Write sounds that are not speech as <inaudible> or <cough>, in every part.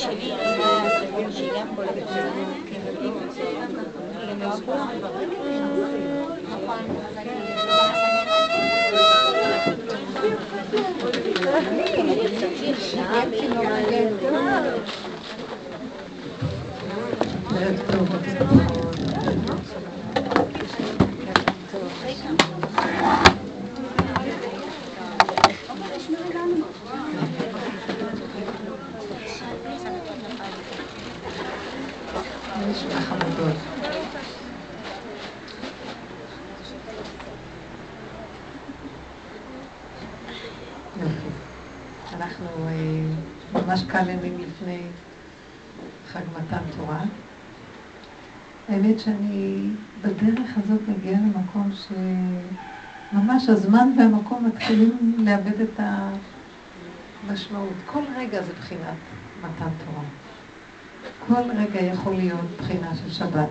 תראי שלי, היה שהיא גם כל נשמע חמודות. יופי. אנחנו אה, ממש כמה ימים לפני חג מתן תורה. האמת שאני בדרך הזאת מגיעה למקום שממש הזמן והמקום מתחילים לאבד את המשמעות. כל רגע זה בחינת מתן תורה. כל רגע יכול להיות בחינה של שבת.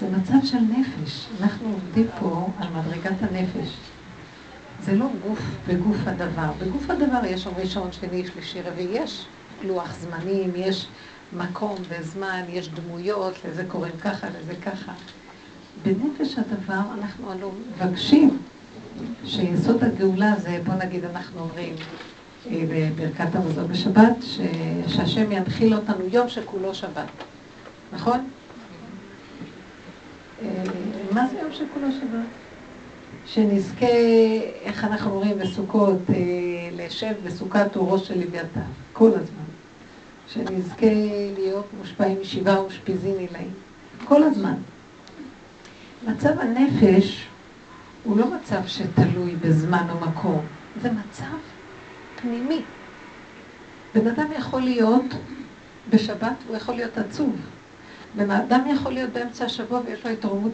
זה מצב של נפש. אנחנו עובדים פה על מדרגת הנפש. זה לא גוף בגוף הדבר. בגוף הדבר יש יום ראשון, שני, שלישי, רביעי, יש לוח זמנים, יש מקום וזמן, יש דמויות, לזה קוראים ככה, לזה ככה. בנפש הדבר אנחנו הלוא מבקשים שיסוד הגאולה זה, בוא נגיד, אנחנו אומרים אה, בברכת המזון בשבת, ש... שהשם ינחיל אותנו יום שכולו שבת, נכון? אה, מה זה יום שכולו שבת? שנזכה, איך אנחנו אומרים בסוכות, אה, לשב בסוכת אורו של לוויתן, כל הזמן. שנזכה להיות מושפעים משבעה ושפיזין עילאים, כל הזמן. מצב הנפש הוא לא מצב שתלוי בזמן או מקום, זה מצב פנימי. בן אדם יכול להיות בשבת, הוא יכול להיות עצוב. בן אדם יכול להיות באמצע השבוע ויש לו התעוררות.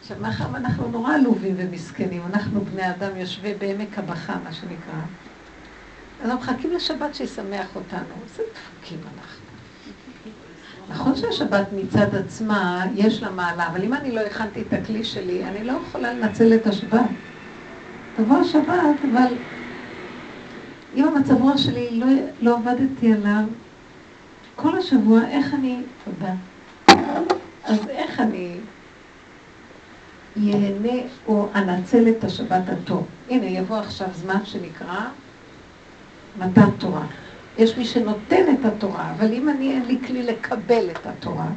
עכשיו, מאחר ואנחנו נורא עלובים ומסכנים, אנחנו בני אדם יושבי בעמק הבכה, מה שנקרא, אנחנו מחכים לשבת שישמח אותנו. איזה דפוקים אנחנו. נכון שהשבת מצד עצמה, יש לה מעלה, אבל אם אני לא הכנתי את הכלי שלי, אני לא יכולה לנצל את השבת. תבוא השבת, אבל אם המצב רוח שלי לא, לא עבדתי עליו, כל השבוע, איך אני, תודה, אז איך אני ייהנה או אנצל את השבת הטוב. הנה, יבוא עכשיו זמן שנקרא מתן תורה. יש מי שנותן את התורה, אבל אם אני אין לי כלי לקבל את התורה,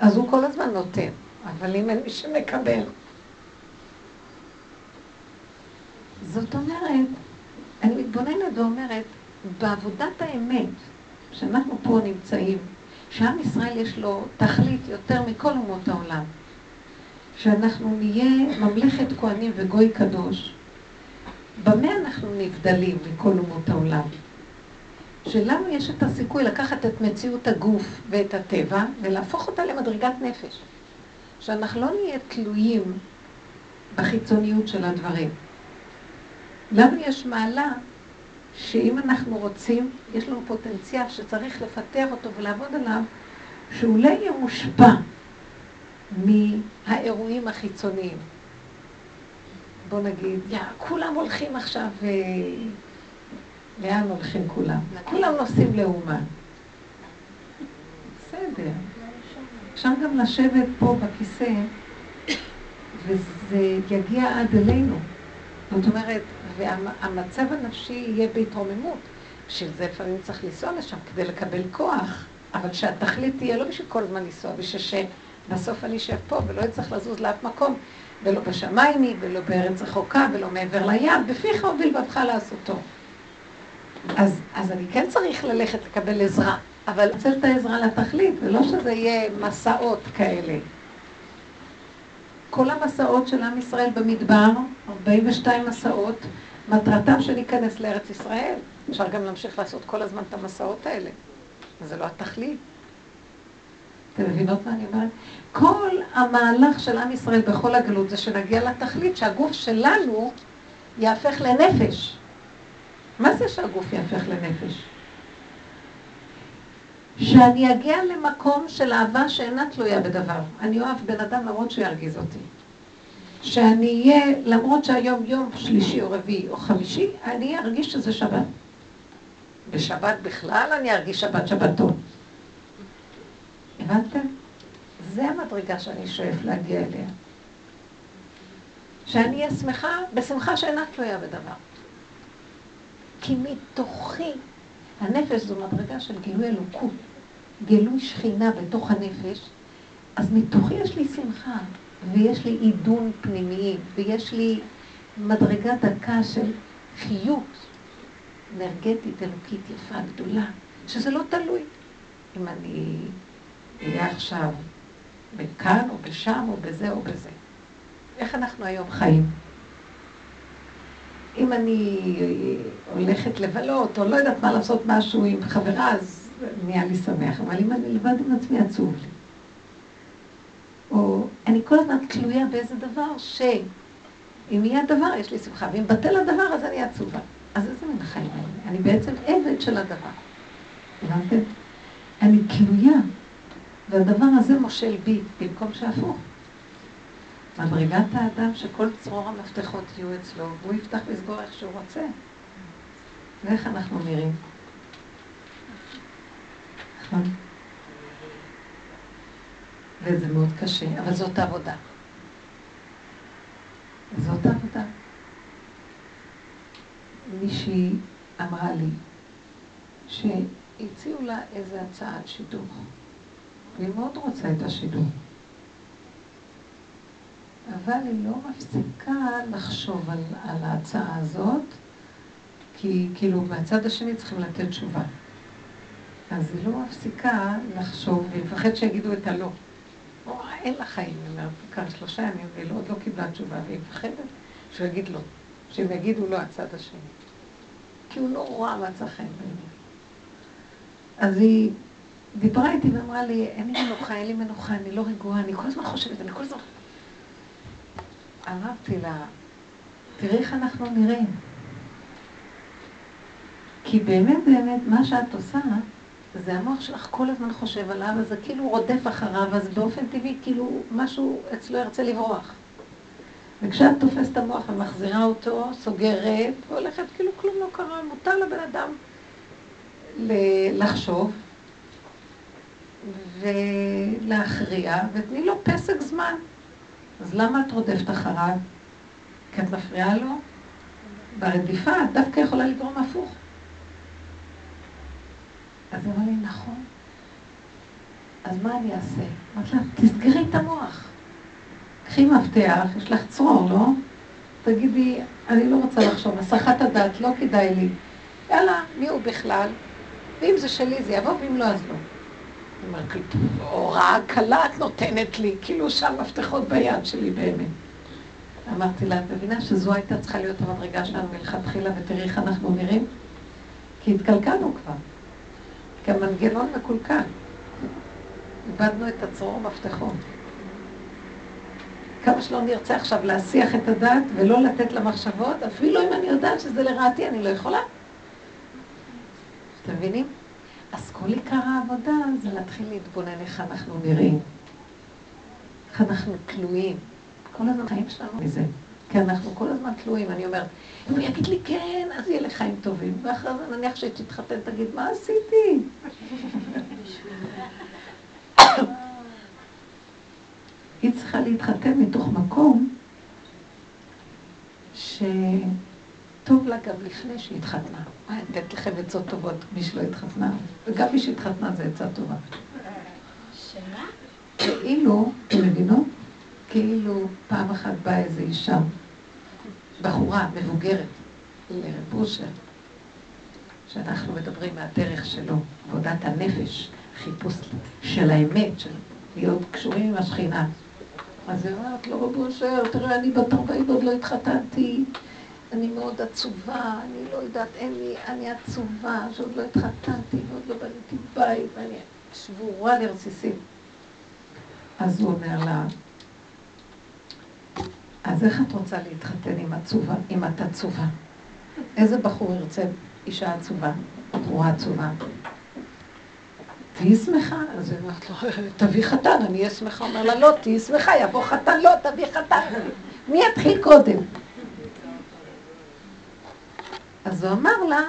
אז הוא כל הזמן נותן, אבל אם אין מי שמקבל. זאת אומרת, אני מתבוננת ואומרת, בעבודת האמת, שאנחנו פה נמצאים, שעם ישראל יש לו תכלית יותר מכל אומות העולם, שאנחנו נהיה ממלכת כהנים וגוי קדוש, במה אנחנו נבדלים מכל אומות העולם? שלנו יש את הסיכוי לקחת את מציאות הגוף ואת הטבע ולהפוך אותה למדרגת נפש. שאנחנו לא נהיה תלויים בחיצוניות של הדברים. לנו יש מעלה שאם אנחנו רוצים, יש לנו פוטנציאל שצריך לפתח אותו ולעבוד עליו, שהוא לא יהיה מושפע מהאירועים החיצוניים. בוא נגיד, יא, כולם הולכים עכשיו, אה, לאן הולכים כולם? כולם נוסעים לאומן. בסדר. אפשר גם לשבת פה בכיסא, וזה יגיע עד אלינו. זאת אומרת, והמצב הנפשי יהיה בהתרוממות. בשביל זה לפעמים צריך לנסוע לשם כדי לקבל כוח, אבל שהתכלית תהיה לא בשביל כל הזמן לנסוע, בשביל שבסוף אני אשב פה ולא אצטרך לזוז לאף מקום, ולא בשמיים היא, ולא בארץ רחוקה, ולא מעבר לים, בפיך ובלבבך לעשותו. אז, אז אני כן צריך ללכת לקבל עזרה, אבל צריך את העזרה לתכלית, ולא שזה יהיה מסעות כאלה. כל המסעות של עם ישראל במדבר, 42 מסעות, מטרתם שניכנס לארץ ישראל. אפשר גם להמשיך לעשות כל הזמן את המסעות האלה. זה לא התכלית. אתם מבינות מה אני אומרת? כל המהלך של עם ישראל בכל הגלות זה שנגיע לתכלית שהגוף שלנו יהפך לנפש. מה זה שהגוף יהפך לנפש? שאני אגיע למקום של אהבה שאינה תלויה בדבר. אני אוהב בן אדם למרות שהוא ירגיז אותי. שאני אהיה, למרות שהיום יום שלישי או רביעי או חמישי, אני ארגיש שזה שבת. בשבת בכלל אני ארגיש שבת שבתון. הבנתם? זה המדרגה שאני שואף להגיע אליה. שאני אהיה שמחה, בשמחה שאינה תלויה בדבר. כי מתוכי, הנפש זו מדרגה של גילוי אלוקות, גילוי שכינה בתוך הנפש, אז מתוכי יש לי שמחה, ויש לי עידון פנימי, ויש לי מדרגה דקה של חיות אנרגטית, אלוקית, יפה, גדולה, שזה לא תלוי. אם אני אהיה עכשיו בכאן או בשם או בזה או בזה. איך אנחנו היום חיים? אם אני הולכת לבלות, או לא יודעת מה לעשות משהו עם חברה, אז נהיה לי שמח. אבל אם אני לבד עם עצמי, עצוב לי. או אני כל הזמן תלויה באיזה דבר שאם יהיה הדבר, יש לי שמחה, ואם בטל הדבר, אז אני עצובה. אז איזה מין חיים האלה? אני בעצם עבד של הדבר. הבנתם? אני תלויה, והדבר הזה מושל בי, במקום שהפוך. מדרגת האדם שכל צרור המפתחות יהיו אצלו, והוא יפתח ויסגור איך שהוא רוצה. ואיך אנחנו נראים? נכון? וזה מאוד קשה, אבל זאת העבודה. זאת העבודה. מישהי אמרה לי שהציעו לה איזה הצעת שידוך, והיא מאוד רוצה את השידוך. אבל היא לא מפסיקה לחשוב על, על ההצעה הזאת, כי כאילו מהצד השני צריכים לתת תשובה. אז היא לא מפסיקה לחשוב, והיא מפחדת שיגידו את הלא. או, אין לה חיים, היא אומרת, כאן שלושה ימים, והיא לא, עוד לא קיבלה תשובה, והיא מפחדת שהוא יגיד לא, שהם יגידו לא הצד השני. כי הוא לא מצא חן בעיניי. אז היא דיברה איתי ואמרה לי, אין לי מנוחה, אין לי מנוחה, אני לא רגועה, אני כל הזמן חושבת, אני כל הזמן... אמרתי לה, תראי איך אנחנו נראים. כי באמת באמת, מה שאת עושה, זה המוח שלך כל הזמן חושב עליו, אז זה כאילו רודף אחריו, אז באופן טבעי כאילו משהו אצלו ירצה לברוח. וכשאת תופסת המוח ומחזירה אותו, סוגרת, והולכת כאילו כלום לא קרה, מותר לבן אדם לחשוב ולהכריע, ותני לו פסק זמן. אז למה את רודפת אחריו? כי את מפריעה לו? ברדיפה את דווקא יכולה לגרום הפוך. אז היא אמרה לי, נכון. אז מה אני אעשה? אמרתי לה, תסגרי את המוח. קחי מפתח, יש לך צרור, לא? תגידי, אני לא רוצה לחשוב, הסחת הדעת, לא כדאי לי. יאללה, מי הוא בכלל? ואם זה שלי זה יבוא, ואם לא, אז לא. הוראה קלה את נותנת לי, כאילו שהמפתחות ביד שלי באמת. אמרתי לה, את מבינה שזו הייתה צריכה להיות המדרגה שלנו מלכתחילה, ותראי איך אנחנו נראים? כי התקלקלנו כבר. כי המנגנון מקולקל. איבדנו את הצרור מפתחות. כמה שלא נרצה עכשיו להסיח את הדעת ולא לתת למחשבות, אפילו אם אני יודעת שזה לרעתי, אני לא יכולה. אתם מבינים? אז כל עיקר העבודה זה להתחיל להתבונן איך אנחנו נראים, איך אנחנו תלויים. כל הזמן החיים שלנו מזה. כי אנחנו כל הזמן תלויים. אני אומרת, אם הוא יגיד לי כן, אז יהיה לי חיים טובים. ואחרי זה נניח שתתחתן, תגיד, מה עשיתי? <coughs> היא צריכה להתחתן מתוך מקום שטוב לה גם לפני שהיא התחתנה. מה, אני אתן לכם עצות טובות, מי שלא התחתנה, וגם מי שהתחתנה זה עצה טובה. שמה? כאילו, אתם מבינות? כאילו פעם אחת באה איזו אישה, בחורה מבוגרת, לרב אושר, שאנחנו מדברים מהדרך שלו, עבודת הנפש, חיפוש של האמת, של להיות קשורים עם השכינה. אז היא אומרת לו, רב אושר, תראה, אני בת 40 עוד לא התחתנתי, אני מאוד עצובה, אני לא יודעת, אין לי, אני עצובה, שעוד לא התחתנתי, ועוד לא בניתי בית, ואני שבורה לרסיסים. אז הוא אומר לה, אז איך את רוצה להתחתן עם עצובה, אם את עצובה? איזה בחור ירצה אישה עצובה, בחורה עצובה? תהיי שמחה. אז היא אומרת לו, תביא חתן, אני אהיה שמחה. אומר לה, לא, תהיי שמחה, יבוא חתן, לא, תביא חתן. מי יתחיל קודם? אז הוא אמר לה,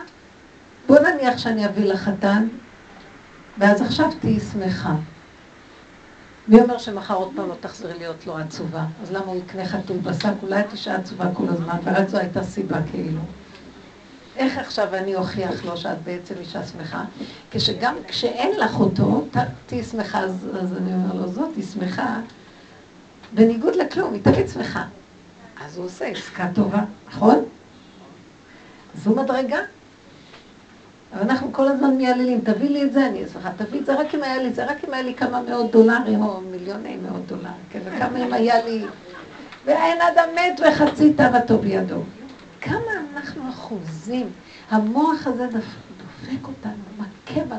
בוא נניח שאני אביא לך חתן, ואז עכשיו תהיי שמחה. מי אומר שמחר עוד פעם לא תחזרי להיות לו עצובה? אז למה הוא יקנה חתול בשק? אולי את אישה עצובה כל הזמן, ורק זו הייתה סיבה כאילו. איך עכשיו אני אוכיח לו שאת בעצם אישה שמחה? כשגם כשאין לך אותו, תהיי שמחה, אז, אז אני אומר לו, זאת היא שמחה, בניגוד לכלום, היא תמיד שמחה. אז הוא עושה עסקה טובה, נכון? זו מדרגה. אבל אנחנו כל הזמן מייללים, תביא לי את זה, אני אשמחה, תביא את זה רק אם היה לי, זה רק אם היה לי כמה מאות דולרים, או מיליוני מאות דולרים, כן, וכמה אם היה לי, ואין אדם מת וחצי תאוותו בידו. כמה אנחנו אחוזים, המוח הזה דופק אותנו, מכה בנו,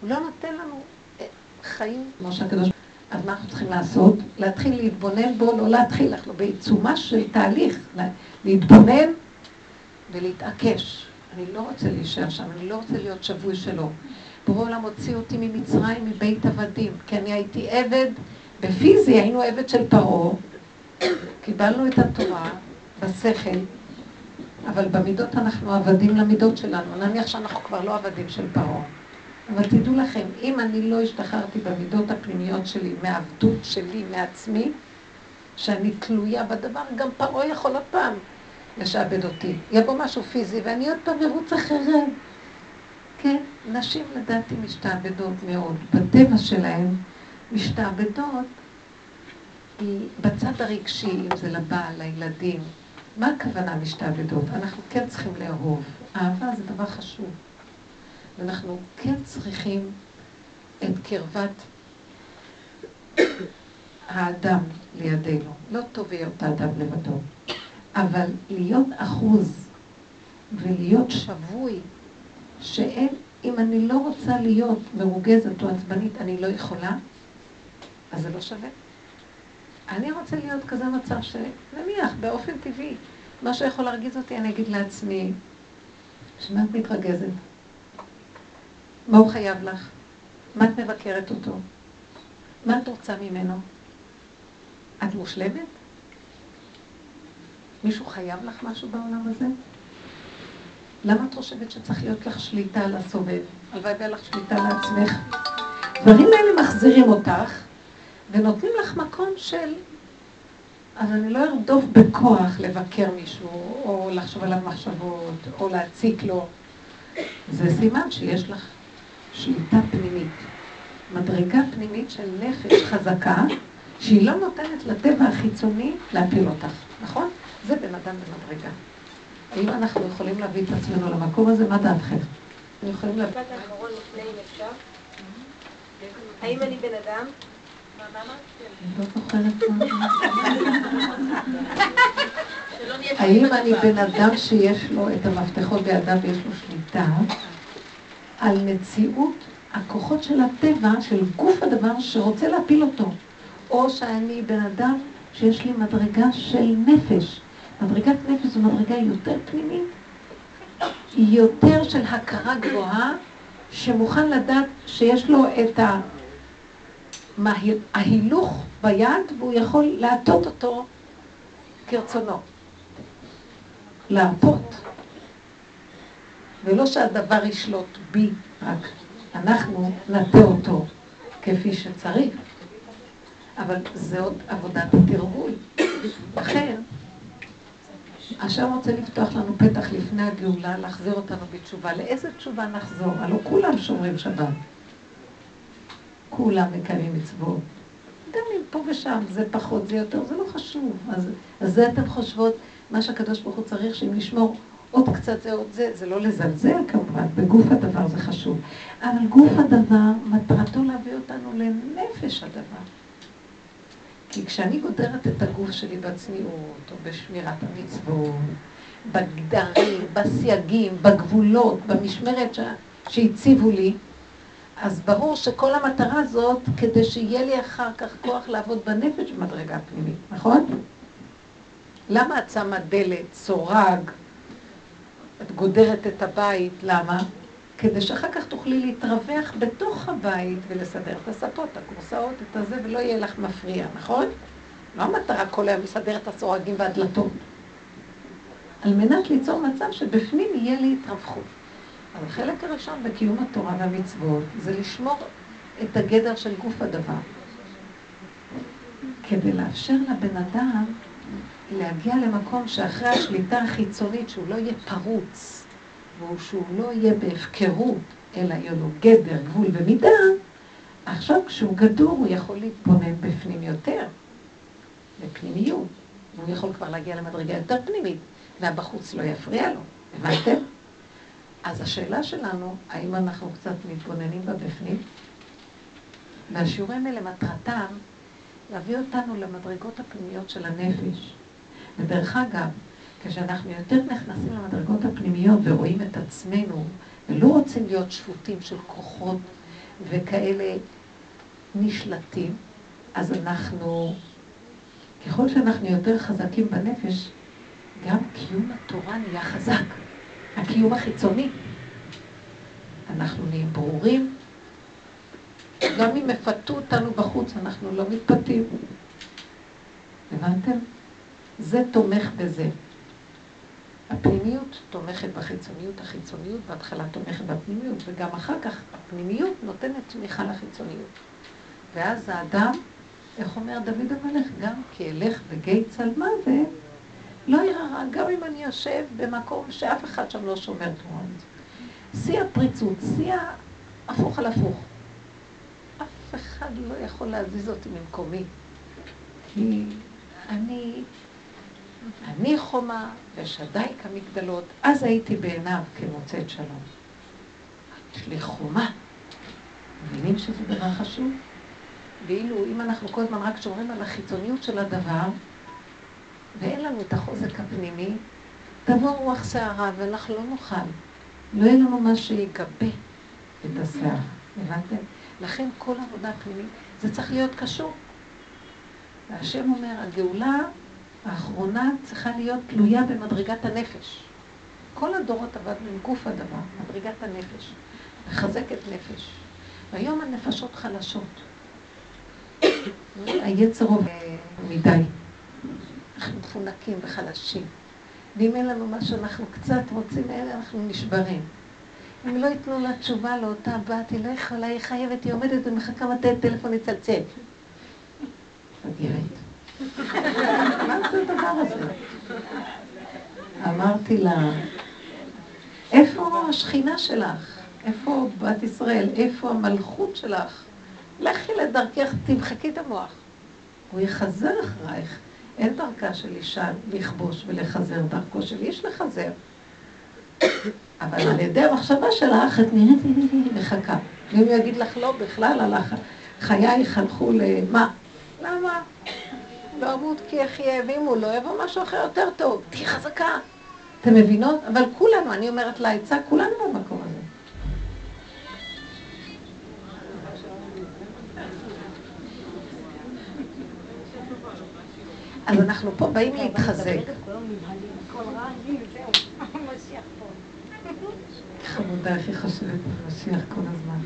הוא לא נותן לנו אה, חיים כמו שהקדוש אז מה אנחנו צריכים לעשות? להתחיל להתבונן בו, לא להתחיל, אנחנו בעיצומה של תהליך, לה- להתבונן ולהתעקש. אני לא רוצה להישאר שם, אני לא רוצה להיות שבוי שלו. בורא עולם הוציא אותי ממצרים, מבית עבדים, כי אני הייתי עבד, בפיזי היינו עבד של פרעה, קיבלנו את התורה בשכל, אבל במידות אנחנו עבדים למידות שלנו. נניח שאנחנו כבר לא עבדים של פרעה. אבל תדעו לכם, אם אני לא השתחררתי במידות הפנימיות שלי, מהעבדות שלי, מעצמי, שאני תלויה בדבר, גם פרעה יכול עוד פעם לשעבד אותי. יבוא משהו פיזי ואני עוד פעם ארוץ אחריו. כן, נשים לדעתי משתעבדות מאוד. בטבע שלהן משתעבדות היא בצד הרגשי, אם זה לבעל, לילדים. מה הכוונה משתעבדות? אנחנו כן צריכים לאהוב. אהבה זה דבר חשוב. ואנחנו כן צריכים את קרבת האדם לידינו. לא טוב להיות האדם לבדו, אבל להיות אחוז ולהיות שבוי, שאין, אם אני לא רוצה להיות מרוגזת או עצבנית, אני לא יכולה, אז זה לא שווה. אני רוצה להיות כזה מצב שנניח, באופן טבעי, מה שיכול להרגיז אותי, אני אגיד לעצמי, שמה את מתרגזת? מה הוא חייב לך? מה את מבקרת אותו? מה את רוצה ממנו? את מושלמת? מישהו חייב לך משהו בעולם הזה? למה את חושבת שצריך להיות לך שליטה על הסובב? הלוואי והיה לך שליטה על עצמך. דברים האלה מחזירים אותך ונותנים לך מקום של... אז אני לא ארדוף בכוח לבקר מישהו, או לחשוב עליו מחשבות, או להציק לו. זה סימן שיש לך שליטה פנימית. מדרגה פנימית של נפש חזקה, שהיא לא נותנת לטבע החיצוני להפיל אותך, נכון? זה בן אדם במדרגה. האם אנחנו יכולים להביא את עצמנו למקום הזה? מה דעתכם? אנחנו יכולים להביא... משפט האחרון לפני אם אפשר. האם אני בן אדם? לא. האם אני בן אדם שיש לו את המפתחות בידיו ויש לו שליטה על מציאות הכוחות של הטבע, של גוף הדבר שרוצה להפיל אותו, או שאני בן אדם שיש לי מדרגה של נפש. מדרגת נפש זו מדרגה יותר פנימית, יותר של הכרה גבוהה, שמוכן לדעת שיש לו את ההילוך ביד, והוא יכול להטות אותו כרצונו. להרפות. ולא שהדבר ישלוט בי, רק אנחנו נטה אותו כפי שצריך. אבל זה עוד עבודת התרגול. לכן, השם רוצה לפתוח לנו פתח לפני הגאולה, להחזיר אותנו בתשובה. לאיזה תשובה נחזור? הלוא כולם שומרים שבת. כולם מקיימים מצוות. גם אם פה ושם זה פחות, זה יותר, זה לא חשוב. אז, אז זה אתן חושבות, מה שהקדוש ברוך הוא צריך, שאם נשמור עוד קצת זה עוד זה, זה לא לזלזל כמובן, בגוף הדבר זה חשוב. אבל גוף הדבר, מטרתו להביא אותנו לנפש הדבר. כי כשאני גודרת את הגוף שלי בצניעות, או בשמירת המצוות, בגדרים, בסייגים, בגבולות, במשמרת ש... שהציבו לי, אז ברור שכל המטרה הזאת, כדי שיהיה לי אחר כך כוח לעבוד בנפש במדרגה פנימית, נכון? למה את שמה דלת, סורג, את גודרת את הבית, למה? כדי שאחר כך תוכלי להתרווח בתוך הבית ולסדר את הספות, את הכורסאות, את הזה, ולא יהיה לך מפריע, נכון? לא המטרה כל היום לסדר את הסורגים והדלתות. על מנת ליצור מצב שבפנים יהיה לי התרווחות. אז החלק הראשון בקיום התורה והמצוות זה לשמור את הגדר של גוף הדבר. כדי לאפשר לבן אדם להגיע למקום שאחרי השליטה החיצונית, שהוא לא יהיה פרוץ, והוא שהוא לא יהיה בהפקרות, אלא יהיה לו גדר, גבול ומידה, עכשיו כשהוא גדור הוא יכול להתבונן בפנים יותר, בפנימיות. והוא יכול כבר להגיע למדרגה יותר פנימית, והבחוץ לא יפריע לו. הבנתם? אז השאלה שלנו, האם אנחנו קצת מתבוננים בבפנים? והשיעורים האלה מטרתם להביא אותנו למדרגות הפנימיות של הנפש. ודרך אגב, כשאנחנו יותר נכנסים למדרגות הפנימיות ורואים את עצמנו, ולא רוצים להיות שפוטים של כוחות וכאלה נשלטים, אז אנחנו, ככל שאנחנו יותר חזקים בנפש, גם קיום התורה נהיה חזק. הקיום החיצוני. אנחנו נהיים ברורים. גם אם יפתו אותנו בחוץ, אנחנו לא מתפתים. הבנתם? זה תומך בזה. הפנימיות תומכת בחיצוניות, החיצוניות בהתחלה תומכת בפנימיות, וגם אחר כך הפנימיות נותנת תמיכה לחיצוניות. ואז האדם, איך אומר דוד המלך, גם כי אלך בגיא צל מוות, לא יראה רע, גם אם אני יושב במקום שאף אחד שם לא שומר תורה. שיא הפריצות, שיא הפוך על הפוך. אף אחד לא יכול להזיז אותי ממקומי. כי אני, אני חומה ושדי כמגדלות. אז הייתי בעיניו כמוצאת שלום. יש לי חומה. מבינים שזה דבר חשוב? ואילו אם אנחנו כל הזמן רק שומרים על החיצוניות של הדבר, ואין לנו את החוזק הפנימי, תבוא רוח שערה ואנחנו לא נוכל. לא יהיה לנו מה שיגבה את השערה, הבנתם? לכן כל עבודה פנימית, זה צריך להיות קשור. והשם אומר, הגאולה האחרונה צריכה להיות תלויה במדרגת הנפש. כל הדורות עבדנו עם גוף הדבר, מדרגת הנפש, מחזקת נפש. והיום הנפשות חלשות. <coughs> היצר עובד מדי. אנחנו מפונקים וחלשים. ואם אין לנו מה שאנחנו קצת רוצים מאלה, אנחנו נשברים. אם לא ייתנו לה תשובה לאותה בת, היא לא יכולה, היא חייבת, היא עומדת ומחכה מתי טלפון יצלצל. מגרת. מה זה הדבר הזה? אמרתי לה, איפה השכינה שלך? איפה בת ישראל? איפה המלכות שלך? לכי לדרכך, תמחקי את המוח. הוא יחזר אחרייך. אין דרכה של אישה לכבוש ולחזר, דרכו של איש לחזר. אבל על ידי המחשבה שלך, את נראית מחכה. ואם הוא יגיד לך לא, בכלל הלך, חייך הלכו למה? למה? אמות כי אחיה, ואם הוא לא יבוא משהו אחר יותר טוב, תהיי חזקה. אתם מבינות? אבל כולנו, אני אומרת לעצה, כולנו במקום הזה. אז אנחנו פה באים להתחזק. חמודה, הכי חושבת על משיח כל הזמן.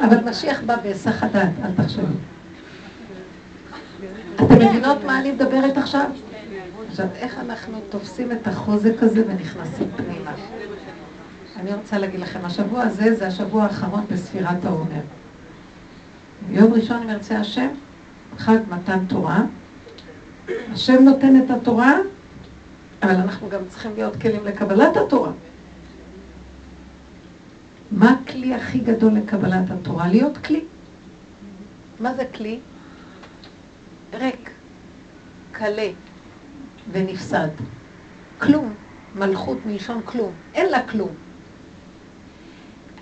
אבל משיח בא בהיסח הדעת, אל תחשבו. אתם מבינות מה אני מדברת עכשיו? עכשיו, איך אנחנו תופסים את החוזק הזה ונכנסים פנימה? אני רוצה להגיד לכם, השבוע הזה זה השבוע האחרון בספירת העומר. ביום ראשון, אם ירצה השם, חג מתן תורה. השם נותן את התורה, אבל אנחנו גם צריכים להיות כלים לקבלת התורה. מה הכלי הכי גדול לקבלת התורה? להיות כלי. מה זה כלי? ריק, קלה ונפסד. כלום. מלכות מלשון כלום. אין לה כלום.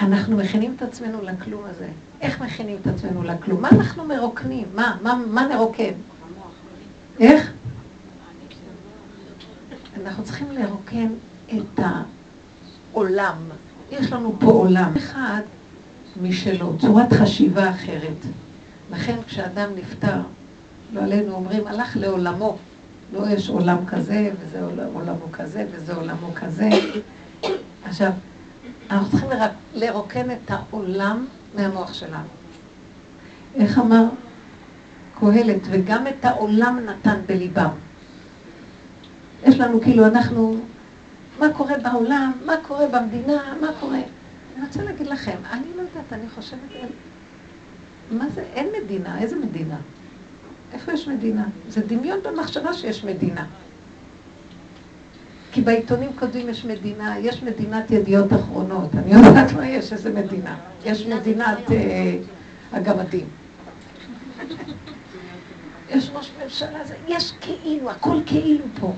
אנחנו מכינים את עצמנו לכלום הזה. איך מכינים את עצמנו לכלום? מה אנחנו מרוקנים? מה? מה, מה נרוקן? איך? אנחנו צריכים לרוקן את העולם. יש לנו פה עולם אחד משלו, צורת חשיבה אחרת. לכן כשאדם נפטר, לא עלינו אומרים, הלך לעולמו. לא יש עולם כזה, וזה עולמו כזה, וזה עולמו כזה. עכשיו, אנחנו צריכים לרוקן את העולם מהמוח שלנו. איך אמר קהלת, וגם את העולם נתן בליבם. יש לנו כאילו, אנחנו, מה קורה בעולם, מה קורה במדינה, מה קורה... אני רוצה להגיד לכם, אני לא יודעת, אני חושבת, מה זה, אין מדינה, איזה מדינה? איפה יש מדינה? זה דמיון במחשבה שיש מדינה. כי בעיתונים קודמים יש מדינה, יש מדינת ידיעות אחרונות, אני יודעת מה יש, איזה מדינה. יש מדינת אה, הגמדים. יש ראש ממשלה, יש כאילו, הכל כאילו פה.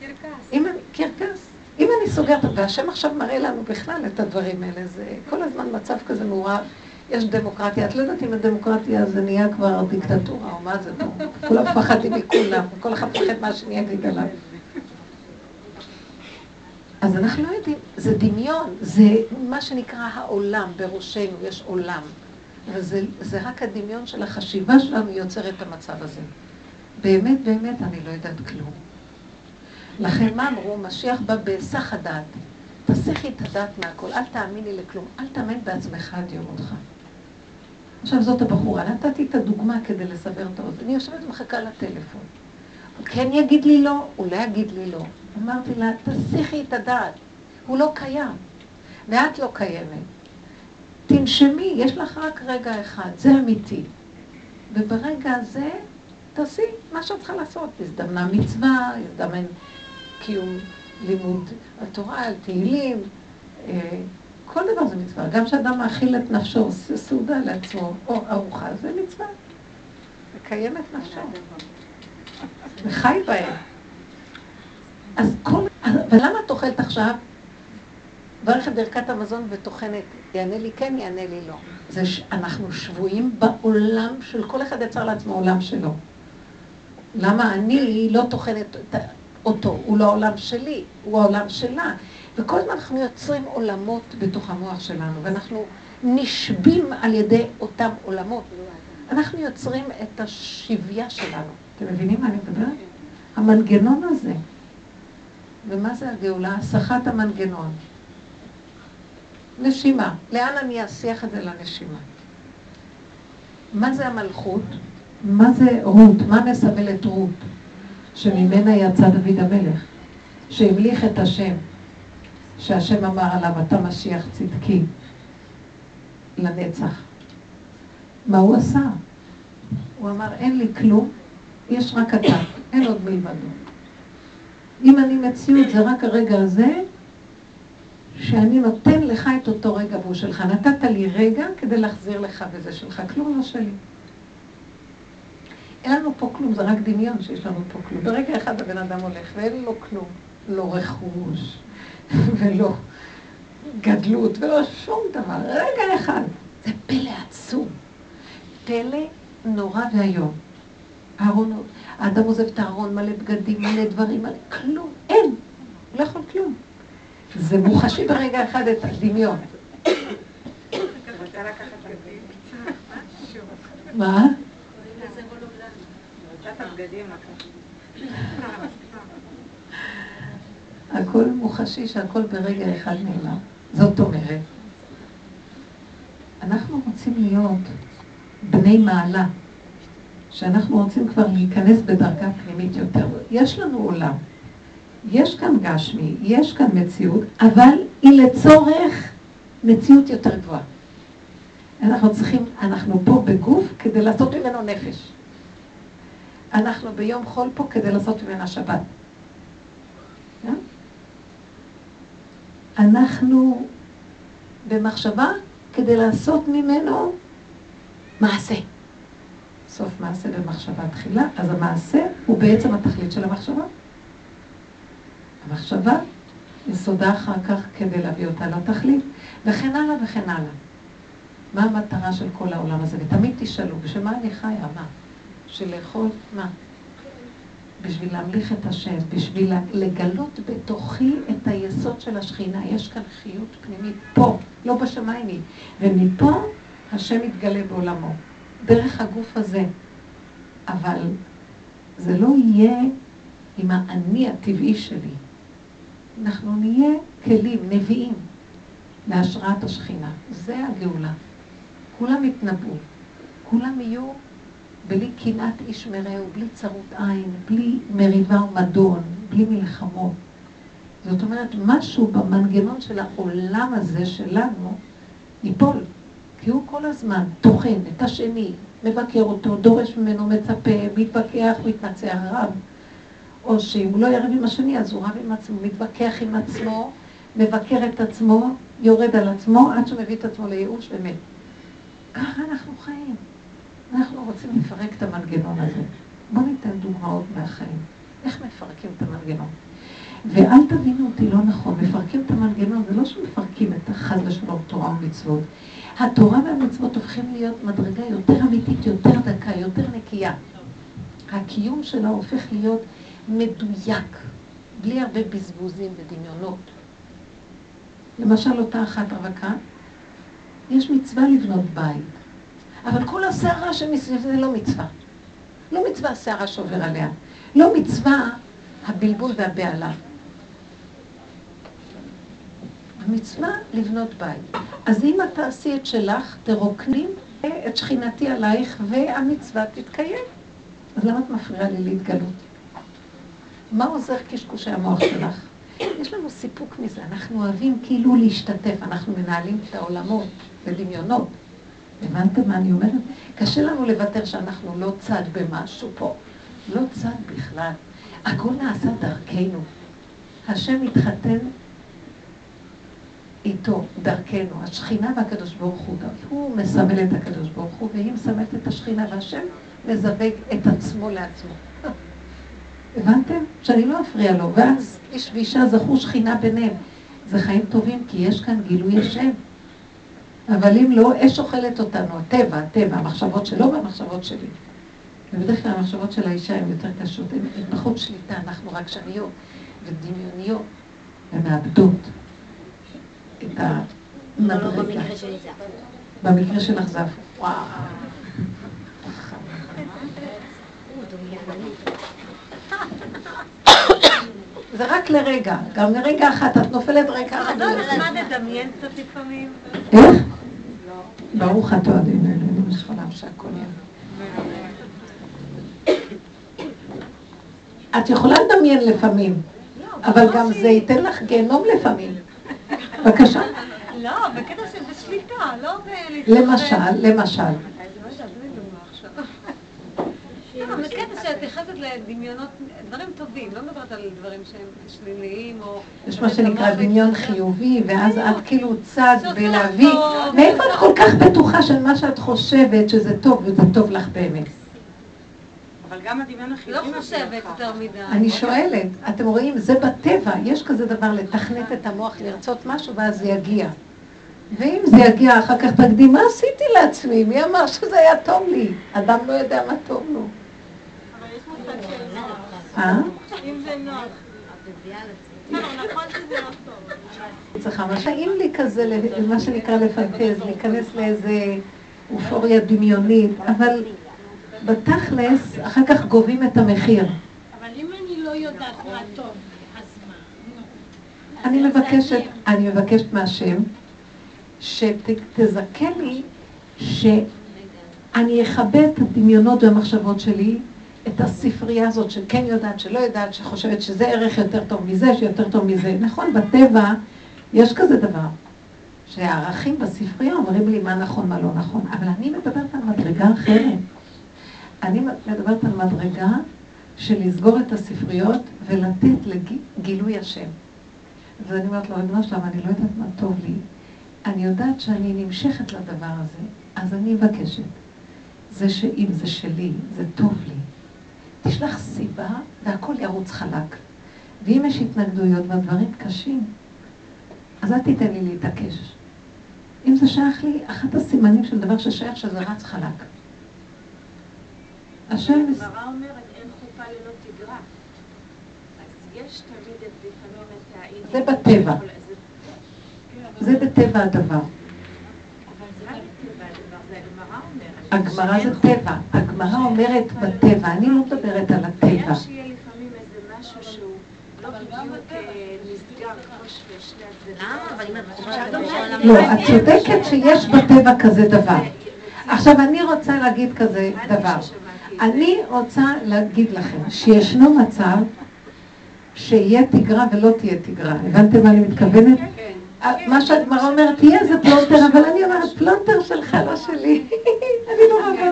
קרקס. קרקס. אם אני סוגרת, והשם עכשיו מראה לנו בכלל את הדברים האלה, זה כל הזמן מצב כזה מעורב. יש דמוקרטיה, את לא יודעת אם הדמוקרטיה זה נהיה כבר דיקטטורה או מה זה פה. כולם מפחדים מכולם, כל אחד מפחד מה שאני יגיד עליו. אז אנחנו לא יודעים, זה דמיון, זה מה שנקרא העולם, בראשנו יש עולם. וזה רק הדמיון של החשיבה שלנו יוצר את המצב הזה. באמת, באמת, אני לא יודעת כלום. לכן מה אמרו? משיח בא בהיסח הדעת. תסיכי את הדעת מהכל, אל תאמיני לכלום, אל תאמין בעצמך עד יום אותך. עכשיו זאת הבחורה, נתתי את הדוגמה כדי לסבר את האוזן. אני יושבת ומחכה לטלפון. הוא כן יגיד לי לא, הוא לא יגיד לי לא. אמרתי לה, תסיכי את הדעת, הוא לא קיים, ואת לא קיימת. תנשמי, יש לך רק רגע אחד, זה אמיתי. וברגע הזה, תעשי מה שאת צריכה לעשות. הזדמנה מצווה, הזדמן קיום לימוד התורה, תהילים, אה, כל דבר זה מצווה. גם כשאדם מאכיל את נפשו, סעודה לעצמו, או ארוחה, זה מצווה. לקיים את נפשו. וחי בהם. אז כל... ולמה את אוכלת עכשיו? ברכת ברכת המזון וטוחנת, יענה לי כן, יענה לי לא. זה שאנחנו שבויים בעולם של כל אחד יצר לעצמו עולם שלו. למה אני לא טוחנת אותו? הוא לא העולם שלי, הוא העולם שלה. וכל הזמן אנחנו יוצרים עולמות בתוך המוח שלנו, ואנחנו נשבים על ידי אותם עולמות. אנחנו יוצרים את השביה שלנו. אתם מבינים מה אני מדברת? המנגנון הזה. ומה זה הגאולה? הסחת המנגנון. נשימה. לאן אני אסיח את זה לנשימה? מה זה המלכות? מה זה רות? מה מסמל את רות? שממנה יצא דוד המלך, שהמליך את השם, שהשם אמר עליו, אתה משיח צדקי לנצח. מה הוא עשה? הוא אמר, אין לי כלום, יש רק אתה, אין עוד מלבדו. אם אני מציאות זה רק הרגע הזה, שאני נותן לך את אותו רגע והוא שלך. נתת לי רגע כדי להחזיר לך וזה שלך, כלום לא שלי. אין לנו פה כלום, זה רק דמיון שיש לנו פה כלום. ברגע אחד הבן אדם הולך ואין לו כלום. לא רכוש, ולא גדלות, ולא שום דבר. רגע אחד. זה פלא עצום. פלא נורא ואיום. הארונות, האדם עוזב את הארון, מלא בגדים, מלא דברים, מלא כלום, אין, לא יכול כלום. זה מוחשי ברגע אחד את הדמיון. מה? הכל מוחשי שהכל ברגע אחד נעלם. זאת אומרת, אנחנו רוצים להיות בני מעלה. שאנחנו רוצים כבר להיכנס בדרגה פנימית יותר. יש לנו עולם, יש כאן גשמי, יש כאן מציאות, אבל היא לצורך מציאות יותר גבוהה. אנחנו צריכים, אנחנו פה בגוף כדי לעשות ממנו נפש. אנחנו ביום חול פה כדי לעשות ממנה שבת. כן? אנחנו במחשבה כדי לעשות ממנו מעשה. סוף מעשה במחשבה תחילה, אז המעשה הוא בעצם התכלית של המחשבה. המחשבה יסודה אחר כך כדי להביא אותה לתכלית, וכן הלאה וכן הלאה. מה המטרה של כל העולם הזה? ותמיד תשאלו, בשביל מה אני חיה? מה? בשביל לאכול? מה? בשביל להמליך את השם, בשביל לגלות בתוכי את היסוד של השכינה. יש כאן חיות פנימית פה, לא בשמיים היא. ומפה השם יתגלה בעולמו, דרך הגוף הזה. אבל זה לא יהיה עם האני הטבעי שלי. אנחנו נהיה כלים, נביאים, להשראת השכינה. זה הגאולה. כולם יתנבאו, כולם יהיו בלי קנאת איש מרעהו, בלי צרות עין, בלי מריבה ומדון, בלי מלחמות. זאת אומרת, משהו במנגנון של העולם הזה שלנו ייפול. כי הוא כל הזמן טוחן את השני, מבקר אותו, דורש ממנו, מצפה, מתווכח, מתנצח, רב. או שאם הוא לא יריב עם השני, אז הוא רב עם עצמו, מתווכח עם עצמו, מבקר את עצמו, יורד על עצמו, עד שהוא מביא את עצמו לייאוש ומת. ככה אנחנו חיים. אנחנו רוצים לפרק את המנגנון הזה. בואו ניתן דוגמאות מהחיים. איך מפרקים את המנגנון? ואל תבינו אותי לא נכון, מפרקים את המנגנון, זה לא שמפרקים את החד ושלום תורה ומצוות. התורה והמצוות הופכים להיות מדרגה יותר אמיתית, יותר דקה, יותר נקייה. הקיום שלה הופך להיות מדויק, בלי הרבה בזבוזים ודמיונות. למשל, אותה אחת רווקה, יש מצווה לבנות בית, אבל כל הסערה שמסביב זה לא מצווה. לא מצווה הסערה שעובר עליה. לא מצווה הבלבול והבהלה. המצווה לבנות בית. אז אם את תעשי את שלך, תרוקנים את שכינתי עלייך והמצווה תתקיים. אז למה את מפריעה לי להתגלות? מה עוזר קשקושי המוח שלך? יש לנו סיפוק מזה, אנחנו אוהבים כאילו להשתתף, אנחנו מנהלים את העולמות בדמיונות. הבנתם מה אני אומרת? קשה לנו לוותר שאנחנו לא צד במשהו פה. לא צד בכלל. הכל נעשה דרכנו. השם מתחתן איתו, דרכנו. השכינה והקדוש ברוך הוא, הוא מסמל את הקדוש ברוך הוא, והיא מסמלת את השכינה, והשם מזווג את עצמו לעצמו. <laughs> הבנתם? שאני לא אפריע לו, ואז איש ואישה זכו שכינה ביניהם. זה חיים טובים, כי יש כאן גילוי השם. אבל אם לא, אש אוכלת אותנו, הטבע, הטבע, המחשבות שלו והמחשבות שלי. ובדרך כלל המחשבות של האישה הן יותר קשות, הן פחות שליטה, אנחנו רק שניות ודמיוניות, ומאבדות את המדרגה. במקרה שלך זה וואו. <laughs> זה רק לרגע, גם לרגע אחת, את נופלת רגע אחת. יודעת מה נדמיין קצת לפעמים? איך? ברוך אתה אדינו אלוהינו מלך העולם שהכל יהיה. את יכולה לדמיין לפעמים, אבל גם זה ייתן לך גיהנום לפעמים. בבקשה. לא, בקטע של בשליטה, לא ב... למשל, למשל. בקטע שאת נכנסת לדמיונות, דברים טובים, לא מדברת על דברים שהם שליליים או... יש מה שנקרא דמיון חיובי, ואז את כאילו צד בלהביא... מאיפה את כל כך בטוחה של מה שאת חושבת שזה טוב, וזה טוב לך באמת? אבל גם הדמיון החיובי... לא חושבת יותר מדי. אני שואלת, אתם רואים, זה בטבע, יש כזה דבר לתכנת את המוח, לרצות משהו, ואז זה יגיע. ואם זה יגיע אחר כך, תקדים, מה עשיתי לעצמי? מי אמר שזה היה טוב לי? אדם לא יודע מה טוב לו. אה? אם זה נוח. נכון שזה לא טוב. צריכה, מה טעים לי כזה, מה שנקרא לפנטז, להיכנס לאיזה אופוריה דמיונית, אבל בתכלס, אחר כך גובים את המחיר. אבל אם אני לא יודעת מה טוב, אז מה? אני מבקשת, אני מבקשת מהשם, שתזכה לי אני אכבד את הדמיונות והמחשבות שלי, את הספרייה הזאת שכן יודעת, שלא יודעת, שחושבת שזה ערך יותר טוב מזה, שיותר טוב מזה. נכון, בטבע יש כזה דבר, שהערכים בספרייה אומרים לי מה נכון, מה לא נכון, אבל אני מדברת על מדרגה אחרת. אני מדברת על מדרגה של לסגור את הספריות ולתת לגילוי השם. ואני אומרת לו, ריבונו שלם, אני לא יודעת מה טוב לי. אני יודעת שאני נמשכת לדבר הזה, אז אני מבקשת. זה שאם זה שלי, זה טוב לי. תשלח סיבה והכל ירוץ חלק. ואם יש התנגדויות והדברים קשים, אז אל תיתן לי להתעקש. אם זה שייך לי, אחת הסימנים של דבר ששייך שזה רץ חלק. השם... הגמרא אומרת, אין חופה ללא תגרה. אז יש תמיד את לפעמים את העניין... זה בטבע. זה בטבע הדבר. הגמרא זה טבע. הגמרא אומרת בטבע, אני לא מדברת על הטבע. איך שיהיה לפעמים איזה משהו שהוא לא בדיוק אה, נסגר כמו לא, את צודקת שיש בטבע כזה דבר. עכשיו אני רוצה להגיד כזה דבר. אני רוצה להגיד לכם שישנו מצב שיהיה תגרה ולא תהיה תגרה. הבנתם מה אני מתכוונת? מה שהגמרא אומרת, תהיה איזה פלונטר, אבל אני אומרת, פלונטר שלך, לא שלי. <laughs> אני לא רבה.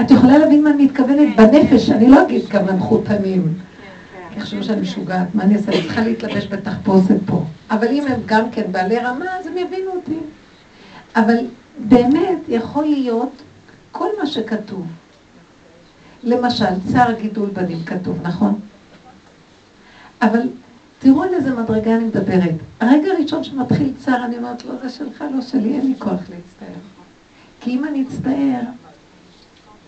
את יכולה להבין מה אני מתכוונת בנפש, אני לא אגיד גם למחותנים. יחשבו שאני משוגעת, מה אני אעשה? אני צריכה להתלבש בתחפושת פה. אבל אם הם גם כן בעלי רמה, אז הם יבינו אותי. אבל באמת יכול להיות כל מה שכתוב. למשל, צער גידול בנים כתוב, נכון? אבל תראו על איזה מדרגה אני מדברת. הרגע הראשון שמתחיל צער, אני אומרת, לא, זה שלך, לא שלי, אין לי כוח להצטער. כי אם אני אצטער,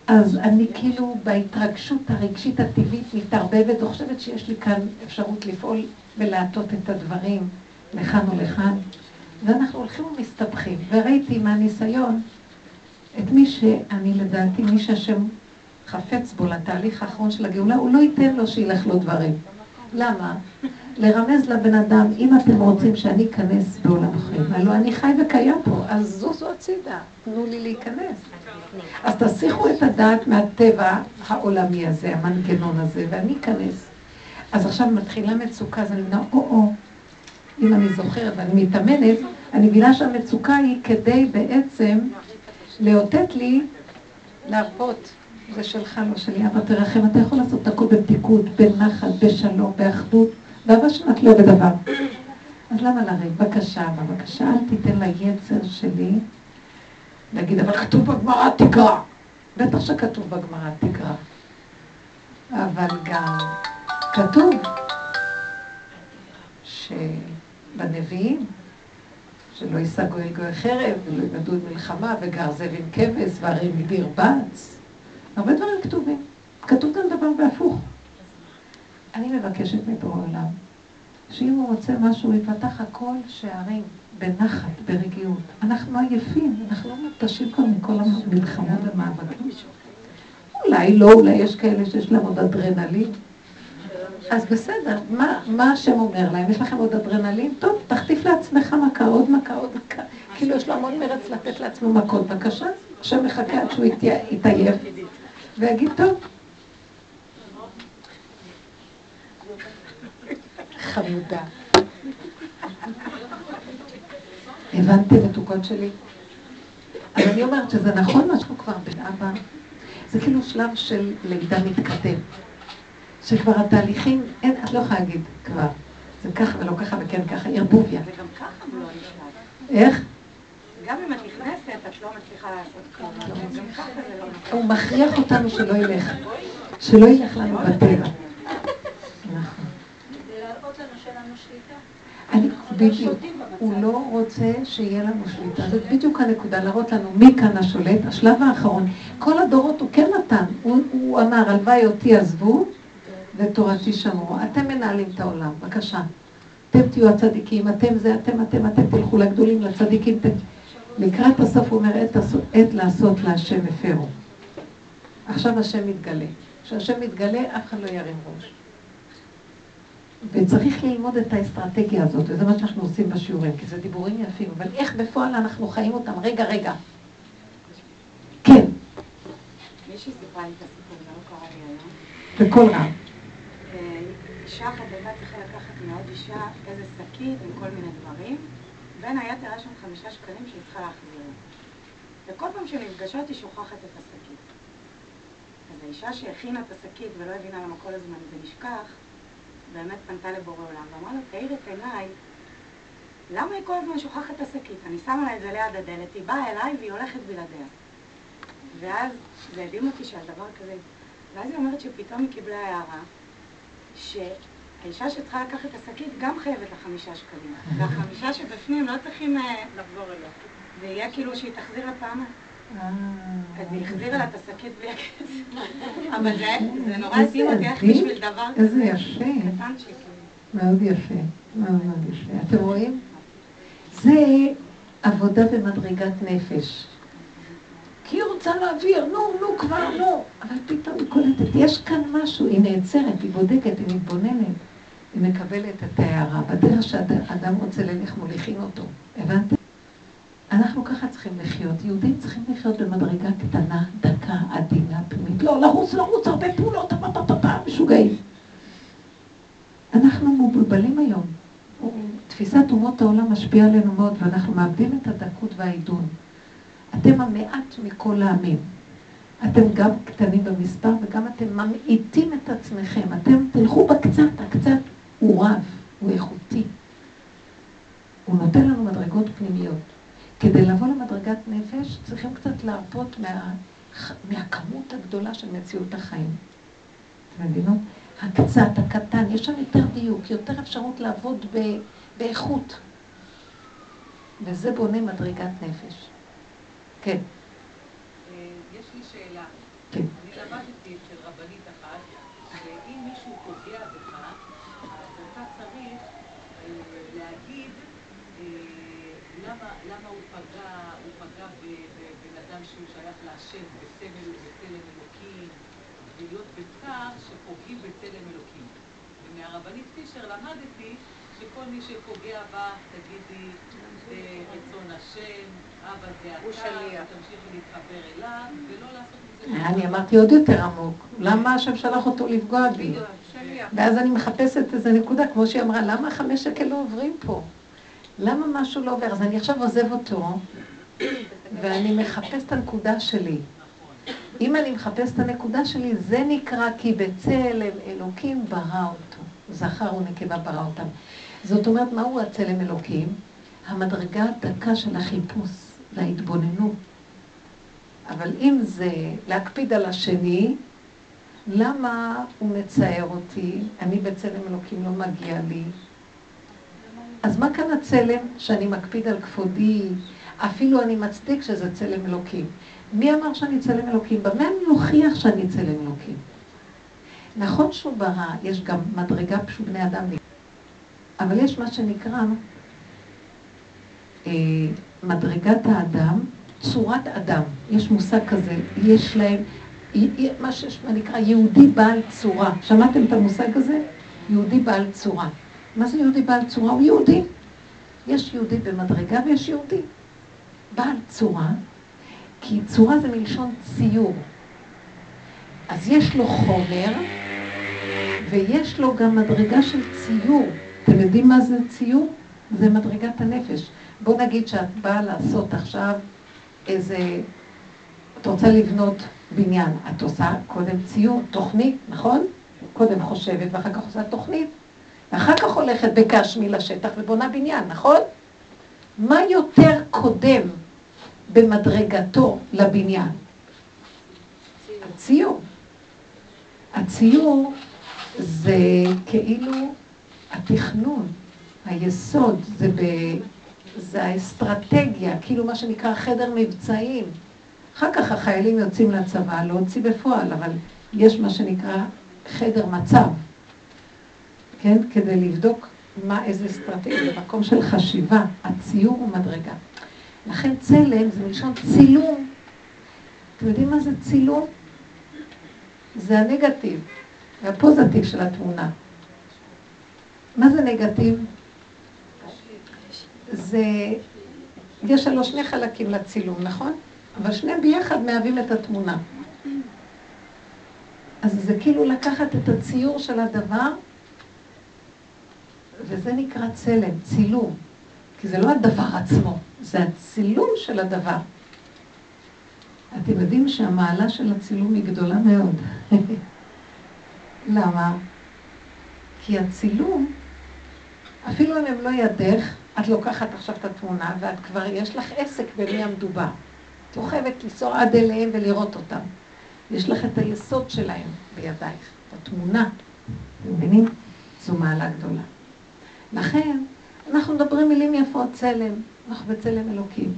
אז אני כאילו בהתרגשות הרגשית הטבעית מתערבבת וחושבת שיש לי כאן אפשרות לפעול ולהטות את הדברים לכאן ולכאן. ואנחנו הולכים ומסתבכים. וראיתי מהניסיון את מי שאני לדעתי, מי שהשם חפץ בו לתהליך האחרון של הגאולה, הוא לא ייתן לו שילך לו דברים. למה? לרמז לבן אדם, אם אתם רוצים שאני אכנס בעולמכם, הלוא אני חי וקיים פה, אז זוזו הצידה, תנו לי להיכנס. אז תסיכו את הדעת מהטבע העולמי הזה, המנגנון הזה, ואני אכנס. אז עכשיו מתחילה מצוקה, אז אני מבינה, או-או, אם אני זוכרת ואני מתאמנת, אני מבינה שהמצוקה היא כדי בעצם לאותת לי להרפות. זה שלך, לא שלי. אבא תרחם, אתה יכול לעשות הכל בפתיקות, בנחת, בשלום, באחדות, שלך לא בדבר. אז למה לריב? בבקשה, בבקשה, אל תיתן ליצר שלי להגיד, אבל כתוב בגמרא תקרא. בטח שכתוב בגמרא תקרא. אבל גם כתוב שבנביאים, שלא יישא גוי גוי חרב, ולא ילמדו מלחמה, וגר זאב עם כבש, והרי מדיר בץ. הרבה דברים כתובים. כתוב גם דבר בהפוך. אני מבקשת מבורא עולם, שאם הוא רוצה משהו, יפתח הכל שערים בנחת, ברגיעות. אנחנו עייפים, אנחנו לא מותשים כבר מכל המלחמות והמאבקים. אולי לא, אולי יש כאלה שיש להם עוד אדרנלין. אז בסדר, מה, מה השם אומר להם? יש לכם עוד אדרנלין? טוב, תחטיף לעצמך מכה, עוד מכה, עוד מכה. כאילו יש לו המון מרץ לתת לעצמו מכות. בבקשה, השם מחכה עד שהוא יתעייף. ויגיד, טוב. חמודה. הבנתם מתוקות שלי? אז אני אומרת שזה נכון מה שאנחנו כבר בן אבא, זה כאילו שלב של לידה מתקדם. שכבר התהליכים, אין, את לא יכולה להגיד כבר, זה ככה ולא ככה וכן ככה, ערבוביה. וגם ככה הוא לא נשלט. איך? גם אם את נכנסת, את לא מצליחה לעשות כלום. לא. הוא מכריח אותנו שלא ילך, שלא ילך לנו בטבע. נכון. בדיוק, הוא לא רוצה שיהיה לנו שליטה, זאת בדיוק הנקודה, להראות לנו מי כאן השולט, השלב האחרון. כל הדורות הוא כן נתן, הוא, הוא אמר, הלוואי אותי עזבו ותורתי שמרו. אתם מנהלים את העולם, בבקשה. אתם תהיו הצדיקים, אתם זה, אתם, אתם, אתם תלכו לגדולים, לצדיקים, ת... לקראת הסוף הוא אומר, עת לעשות להשם הפרו. עכשיו השם מתגלה. כשהשם מתגלה, אף אחד לא ירים ראש. וצריך ללמוד את האסטרטגיה הזאת, וזה מה שאנחנו עושים בשיעורים, כי זה דיבורים יפים, אבל איך בפועל אנחנו חיים אותם? רגע, רגע. מישהי סיפרה לי את הסיפור, זה לא קרה לי היום. בקול רם. אה, אישה אחת הייתה צריכה לקחת מעוד אישה איזה שקית עם כל מיני דברים, בין היתר היה שם חמישה שקלים שהיא צריכה להחזיר. לה. וכל פעם שנפגשות היא שוכחת את השקית. אז האישה שהכינה את השקית ולא הבינה למה כל הזמן זה נשכח, באמת פנתה לבורא עולם ואמרה לו, תאיר את עיניי, למה היא כל הזמן שוכחת את השקית? אני שמה לה את זה ליד הדלת, היא באה אליי והיא הולכת בלעדיה. ואז זה הדהים אותי שעל דבר כזה, ואז היא אומרת שפתאום היא קיבלה הערה, שהאישה שצריכה לקחת את השקית גם חייבת לה חמישה שקלים. והחמישה שבפנים לא צריכים אה, לחזור אליה. ויהיה כאילו שהיא תחזיר. אה. אז היא החזירה לה את השקית בלי הכסף. <laughs> אבל זה, נורא איזה הדהים אותי איך בשביל דבר איזה כזה יפה. קטנצ'יק. מאוד יפה, מאוד מאוד יפה. אתם רואים? זה עבודה במדרגת נפש. כי היא רוצה להעביר, נו, נו, כבר, נו. אבל פתאום היא קולטת, יש כאן משהו, היא נעצרת, היא בודקת, היא מתבוננת. היא מקבלת את ההערה. בדרך שאדם רוצה ללך, מוליכים אותו. הבנתם? אנחנו ככה צריכים לחיות. יהודים צריכים לחיות במדרגה קטנה, דקה, עדינה, פנימית. לא, לרוץ, לרוץ, הרבה פעולות, פה, משוגעים. אנחנו מבולבלים היום. תפיסת אומות העולם משפיעה עלינו מאוד, ואנחנו מאבדים את הדקות והעידון. אתם המעט מכל העמים. אתם גם קטנים במספר וגם אתם ממעיטים את עצמכם. אתם תלכו בקצת, הקצת הוא רב, הוא איכותי. הוא נותן לנו מדרגות פנימיות. כדי לבוא למדרגת נפש צריכים קצת להרפות מה, מהכמות הגדולה של מציאות החיים. אתם מבינות? הקצת, הקטן, יש שם יותר דיוק, יותר אפשרות לעבוד ב, באיכות. וזה בונה מדרגת נפש. כן. יש לי שאלה. כן. אני למדתי אצל רבנית אחת, שאם מישהו פוגע בך, אז אתה צריך אה, להגיד אה, למה, למה הוא פגע, הוא פגע בבן אדם שהוא שייך להשם בסמל ובצלם אלוקים, ולהיות בצער שפוגעים בצלם אלוקים. ומהרבנית פישר למדתי שכל מי שפוגע בה, תגידי, זה רצון השם, אבא זה אתה, ותמשיכי להתחבר אליו, ולא לעשות מזה... אני אמרתי עוד יותר עמוק, למה השם שלח אותו לפגוע בי? ואז אני מחפשת איזה נקודה, כמו שהיא אמרה, למה חמש שקל לא עוברים פה? למה משהו לא עובר? אז אני עכשיו עוזב אותו, ואני מחפש את הנקודה שלי. אם אני מחפש את הנקודה שלי, זה נקרא כי בצלם אלוקים ברא אותו. זכר ונקבה ברא אותם. זאת אומרת, מהו הצלם אלוקים? המדרגה הדקה של החיפוש וההתבוננות. אבל אם זה להקפיד על השני, למה הוא מצער אותי? אני בצלם אלוקים לא מגיע לי. אז מה כאן הצלם שאני מקפיד על כבודי? אפילו אני מצדיק שזה צלם אלוקים. מי אמר שאני צלם אלוקים? במה אני אוכיח שאני צלם אלוקים? נכון שהוא ברא, יש גם מדרגה פשוט בני אדם, אבל יש מה שנקרא אה, מדרגת האדם, צורת אדם. יש מושג כזה, יש להם, מה שנקרא יהודי בעל צורה. שמעתם את המושג הזה? יהודי בעל צורה. מה זה יהודי בעל צורה? הוא יהודי. יש יהודי במדרגה ויש יהודי בעל צורה, כי צורה זה מלשון ציור. אז יש לו חומר, ויש לו גם מדרגה של ציור. אתם יודעים מה זה ציור? זה מדרגת הנפש. בוא נגיד שאת באה לעשות עכשיו איזה... את רוצה לבנות בניין. את עושה קודם ציור, תוכנית, נכון? קודם חושבת ואחר כך עושה תוכנית. ואחר כך הולכת בקשמי לשטח ובונה בניין, נכון? מה יותר קודם במדרגתו לבניין? הציור. הציור זה כאילו התכנון, היסוד, זה, ב, זה האסטרטגיה, כאילו מה שנקרא חדר מבצעים. אחר כך החיילים יוצאים לצבא להוציא בפועל, אבל יש מה שנקרא חדר מצב, כן? כדי לבדוק מה, איזה אסטרטגיה, מקום של חשיבה, הציור הוא מדרגה. לכן צלם זה מלשון צילום. אתם יודעים מה זה צילום? זה הנגטיב, והפוזיטיב של התמונה. מה זה נגטיב? זה, יש שלוש שני חלקים לצילום, נכון? אבל שניהם ביחד מהווים את התמונה. אז זה כאילו לקחת את הציור של הדבר, וזה נקרא צלם, צילום. כי זה לא הדבר עצמו, זה הצילום של הדבר. אתם יודעים שהמעלה של הצילום היא גדולה מאוד. <laughs> למה? כי הצילום, אפילו אם הם לא ידך, את לוקחת עכשיו את התמונה ואת כבר, יש לך עסק במי המדובר. את אוכבת לנסוע עד אליהם ולראות אותם. יש לך את היסוד שלהם בידייך, את התמונה. אתם מבינים? זו מעלה גדולה. לכן, אנחנו מדברים מילים יפות, צלם. אנחנו בצלם אלוקים.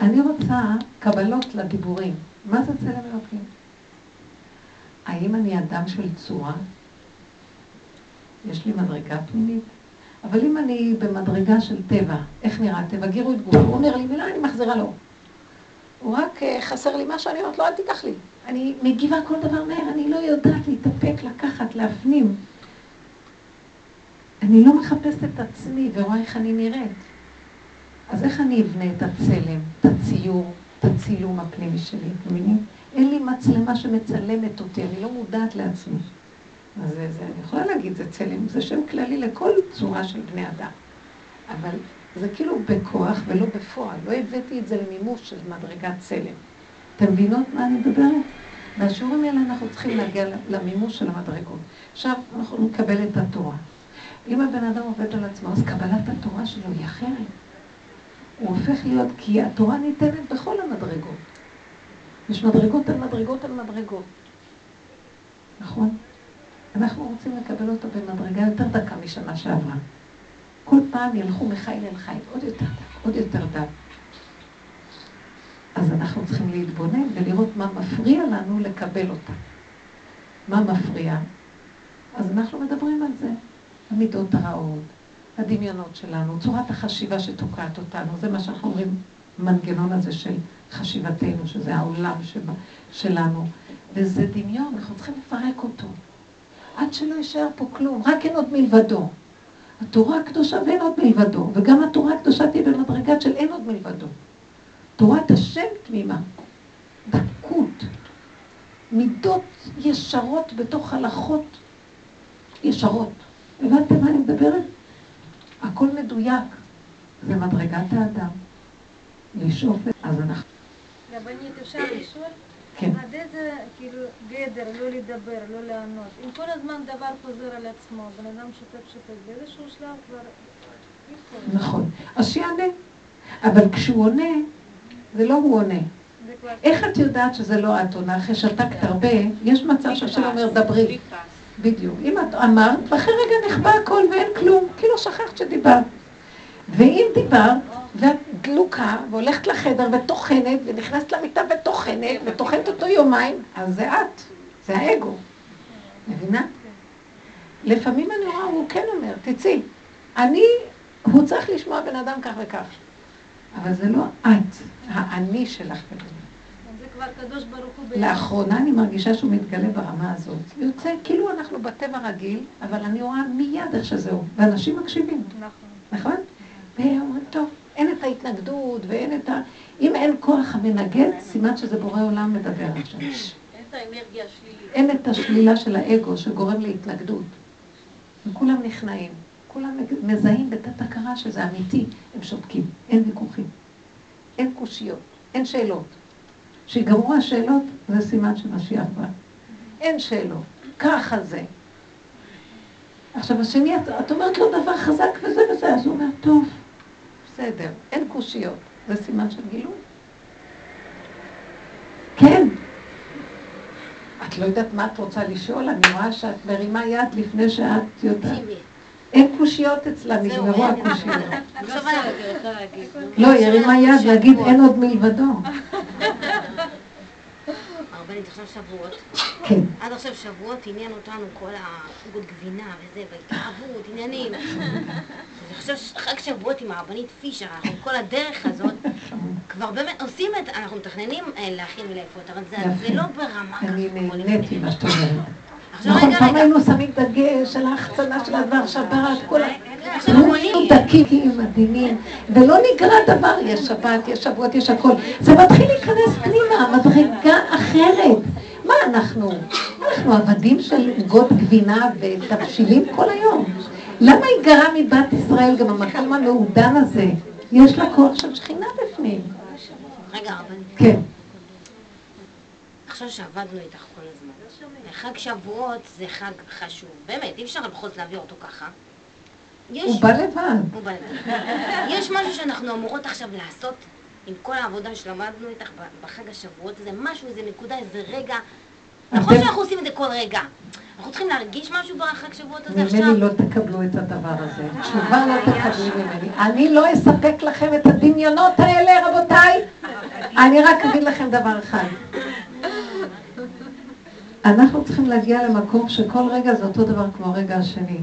אני רוצה קבלות לדיבורים. מה זה צלם אלוקים? האם אני אדם של צורה? יש לי מדרגה פנימית? אבל אם אני במדרגה של טבע, איך נראה טבע? גירו את גופו, הוא אומר לי מילה, אני מחזירה לו. הוא רק uh, חסר לי משהו, אני אומרת לו, אל תיקח לי. אני מגיבה כל דבר מהר, אני לא יודעת להתאפק, לקחת, להפנים. אני לא מחפשת את עצמי ורואה איך אני נראית. אז איך אני אבנה את הצלם, את הציור, את הצילום הפנימי שלי, אתם מבינים? אין לי מצלמה שמצלמת אותי, אני לא מודעת לעצמי. אז זה, זה, אני יכולה להגיד, זה צלם, זה שם כללי לכל צורה של בני אדם. אבל זה כאילו בכוח ולא בפועל. לא הבאתי את זה למימוש של מדרגת צלם. אתם מבינות מה אני מדברת? מהשיעורים האלה אנחנו צריכים להגיע למימוש של המדרגות. עכשיו אנחנו נקבל את התורה. אם הבן אדם עובד על עצמו, אז קבלת התורה שלו היא אחרת. הוא הופך להיות, כי התורה ניתנת בכל המדרגות. יש מדרגות על מדרגות על מדרגות. נכון? אנחנו רוצים לקבל אותו במדרגה יותר דקה משנה שעברה. כל פעם ילכו מחיל אל חיל, עוד יותר דק, עוד יותר דק. אז אנחנו צריכים להתבונן ולראות מה מפריע לנו לקבל אותה. מה מפריע? אז אנחנו מדברים על זה. המידות הרעות, הדמיונות שלנו, צורת החשיבה שתוקעת אותנו, זה מה שאנחנו אומרים, המנגנון הזה של חשיבתנו, שזה העולם שבה, שלנו, וזה דמיון, אנחנו צריכים לפרק אותו. עד שלא יישאר פה כלום, רק אין עוד מלבדו. התורה הקדושה ואין עוד מלבדו, וגם התורה הקדושה תהיה במדרגת של אין עוד מלבדו. תורת השם תמימה, דקות, מידות ישרות בתוך הלכות ישרות. הבנתם מה אני מדברת? הכל מדויק. זה מדרגת האדם. לשאוף, אז אנחנו... רבנית, אפשר לשאול? כן. עד איזה, כאילו, גדר, לא לדבר, לא לענות. אם כל הזמן דבר חוזר על עצמו, בן אדם שותק שותק, באיזשהו שלב כבר... נכון. אז שיענה. אבל כשהוא עונה, זה לא הוא עונה. איך את יודעת שזה לא את עונה? אחרי שתקת הרבה, יש מצב שהשם אומר, דברי. בדיוק. אם את אמרת, ואחרי רגע נכבה הכל ואין כלום, כאילו שכחת שדיברת. ואם דיברת, ואת דלוקה, והולכת לחדר וטוחנת, ונכנסת למיטה וטוחנת, וטוחנת אותו יומיים, אז זה את, זה האגו. מבינה? לפעמים אני רואה, הוא כן אומר, תצאי. אני, הוא צריך לשמוע בן אדם כך וכך. אבל זה לא את, האני שלך. לאחרונה אני מרגישה שהוא מתגלה ברמה הזאת. יוצא כאילו אנחנו בטבע רגיל, אבל אני רואה מיד איך שזהו, ואנשים מקשיבים, נכון. נכון? והם אומרים, טוב, אין את ההתנגדות ואין את ה... אם אין כוח המנגד, סימן שזה בורא עולם מדבר עכשיו. אין את האנרגיה את השלילה של האגו שגורם להתנגדות. וכולם נכנעים. כולם מזהים בתת הכרה שזה אמיתי, הם שותקים, אין ויכוחים. אין קושיות, אין שאלות. שיגמרו השאלות, זה סימן שמשיח בא. אין שאלות, ככה זה. עכשיו השני, את אומרת לו דבר חזק וזה וזה, אז הוא אומר, טוב, בסדר, אין קושיות, זה סימן של גילוי. כן. את לא יודעת מה את רוצה לשאול, אני רואה שאת מרימה יד לפני שאת יודעת. אין קושיות אצלה, נגמרו הקושיות. לא, היא הרימה יד להגיד אין עוד מלבדו. <laughs> הרבנית, עכשיו שבועות. כן. עד עכשיו שבועות עניין אותנו כל העוגות גבינה וזה, והתאהבות, עניינים. אני חושב שחג שבועות עם הרבנית פישר, אנחנו כל הדרך הזאת, כבר באמת עושים את, אנחנו מתכננים אה, להכין ולאפות, אבל זה- לא ברמה אני ככה. כמו נהניתי. מה שאת אומרת. עכשיו נכון, פעם. היינו שמים דגש על ההחצנה של הדבר, שבת, כל ה... קונים. דקים, מדהימים, ולא נגרע דבר, יש שבת, יש שבועות, יש הכל. זה מתחיל להיכנס פנימה, מדרגה אחרת. מה אנחנו? אנחנו עבדים של עוגות גבינה ותבשילים כל היום. למה היא גרה מבת ישראל, גם המקום המעודן הזה? יש לה כוח של שכינה בפנים. רגע, אבל כן. עכשיו שעבדנו איתך כל הזמן. חג שבועות זה חג חשוב. באמת, אי אפשר בכל זאת להעביר אותו ככה. יש... הוא בא לבד. הוא בא לבד. <laughs> יש משהו שאנחנו אמורות עכשיו לעשות עם כל העבודה שלמדנו איתך בחג השבועות הזה, משהו, איזה נקודה, איזה רגע. נכון שאנחנו עושים את זה כל רגע. אנחנו צריכים להרגיש משהו בחג שבועות הזה עכשיו? ממני לא תקבלו את הדבר הזה. תשובה לא תקבלי ממני. אני לא אספק לכם את הדמיונות האלה, רבותיי. אני רק אגיד לכם דבר אחד. אנחנו צריכים להגיע למקום שכל רגע זה אותו דבר כמו הרגע השני.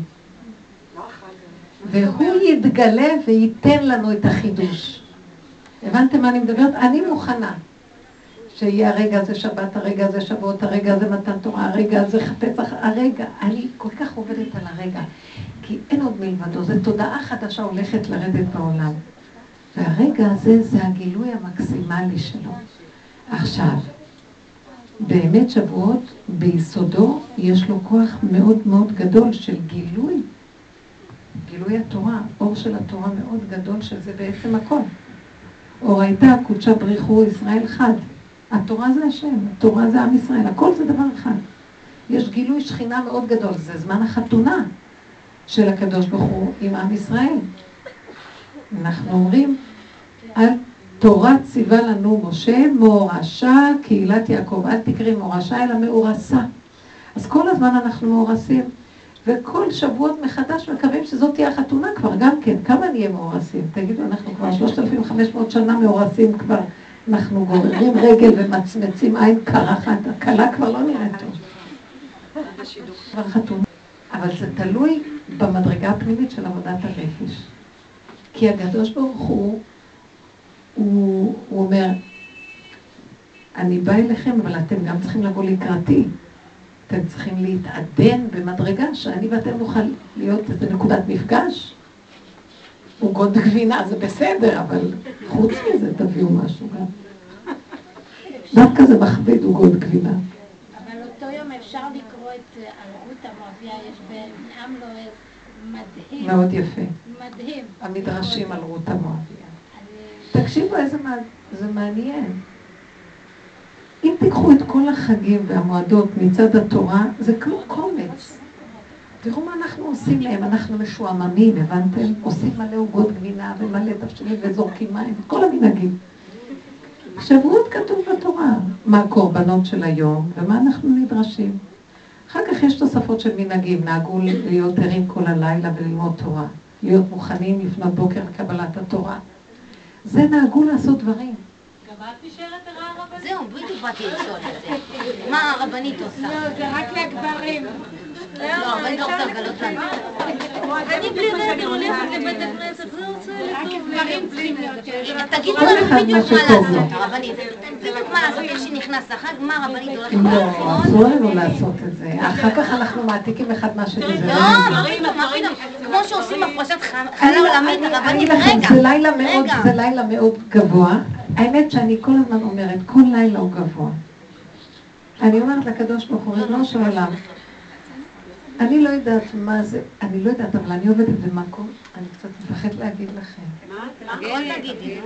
והוא יתגלה וייתן לנו את החידוש. הבנתם מה אני מדברת? אני מוכנה שיהיה הרגע הזה שבת, הרגע הזה שבועות, הרגע הזה מתן תורה, הרגע הזה פסח, הרגע. אני כל כך עובדת על הרגע, כי אין עוד מלבדו, זו תודעה חדשה הולכת לרדת בעולם. והרגע הזה זה הגילוי המקסימלי שלו. עכשיו, באמת שבועות, ביסודו יש לו כוח מאוד מאוד גדול של גילוי גילוי התורה, אור של התורה מאוד גדול, שזה בעצם הכל. אור הייתה, קודשה בריחו ישראל חד. התורה זה השם, התורה זה עם ישראל, הכל זה דבר אחד. יש גילוי שכינה מאוד גדול, זה זמן החתונה של הקדוש ברוך הוא עם עם ישראל. אנחנו אומרים, על תורה ציווה לנו משה, מורשה קהילת יעקב. אל תקראי מורשה, אלא מאורסה. אז כל הזמן אנחנו מאורסים. וכל שבועות מחדש מקווים שזאת תהיה החתונה כבר, גם כן. כמה נהיה מאורסים? תגידו, אנחנו כבר 3,500 שנה מאורסים כבר. אנחנו גוררים רגל ומצמצים עין קרחת, הכלה כבר לא נראית טוב. חתונה. אבל זה תלוי במדרגה הפנימית של עבודת הנפש. כי הקדוש ברוך הוא, הוא אומר, אני בא אליכם, אבל אתם גם צריכים לבוא לקראתי. אתם צריכים להתעדן במדרגה שאני ואתם נוכל להיות איזה נקודת מפגש. עוגות גבינה זה בסדר, אבל חוץ מזה תביאו משהו גם. דווקא זה מכביד עוגות גבינה. אבל אותו יום אפשר לקרוא את רות המואביה, יש בעם לועז מדהים, מאוד יפה. מדהים. המדרשים על רות המואביה. תקשיבו איזה מה... זה מעניין. אם תיקחו את כל החגים והמועדות מצד התורה, זה כמו קומץ. תראו מה אנחנו עושים להם, אנחנו משועממים, הבנתם? עושים מלא עוגות גבינה ומלא תבשילים וזורקים מים, כל המנהגים. שבועות כתוב בתורה, מה הקורבנות של היום ומה אנחנו נדרשים. אחר כך יש תוספות של מנהגים, נהגו להיות ערים כל הלילה וללמוד תורה, להיות מוכנים לפנות בוקר לקבלת התורה. זה נהגו לעשות דברים. את נשארת ערה רבנית? זהו, בדיוק באתי לשאול את זה. מה הרבנית עושה? לא, זה רק לגברים. לא, לא. אני בלי הולכת לבית הכנסת. תגידו כל לנו בדיוק מה לעשות. הרבנית. בדיוק מה לעשות, איך שנכנס החג, מה הרבנית הולכת לא. אסור לנו לעשות את זה. אחר כך אנחנו מעתיקים אחד מהשני. לא, לא מה נעים. פתאום. כמו שעושים הפרשת חלה לא- עולמית, הרבנית, אגיד לכם, רגע. זה לילה מאוד, רגע. זה לילה מאוד גבוה. האמת שאני כל הזמן אומרת, כל לילה הוא גבוה. אני אומרת לקדוש ברוך הוא, ריבונו של עולם, אני לא יודעת מה זה, אני לא יודעת, אבל אני עובדת במקום, אני קצת מפחדת להגיד לכם. הכל תגידי,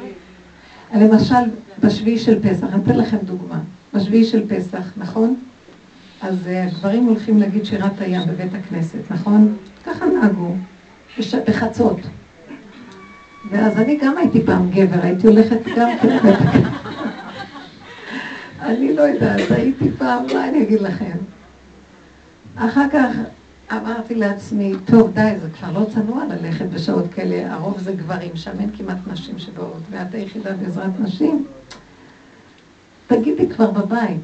נו. למשל, בשביעי של פסח, אני אתן לכם דוגמה. בשביעי של פסח, נכון? אז אה, הגברים הולכים להגיד שירת הים בבית הכנסת, נכון? ככה נהגו, בחצות. ואז אני גם הייתי פעם גבר, הייתי הולכת גם כן לבית הכנסת. <laughs> אני לא יודעת, הייתי פעם, מה אני אגיד לכם? אחר כך אמרתי לעצמי, טוב, די, זה כבר לא צנוע ללכת בשעות כאלה, הרוב זה גברים, שם אין כמעט נשים שבאות, ואת היחידה בעזרת נשים. תגידי כבר בבית.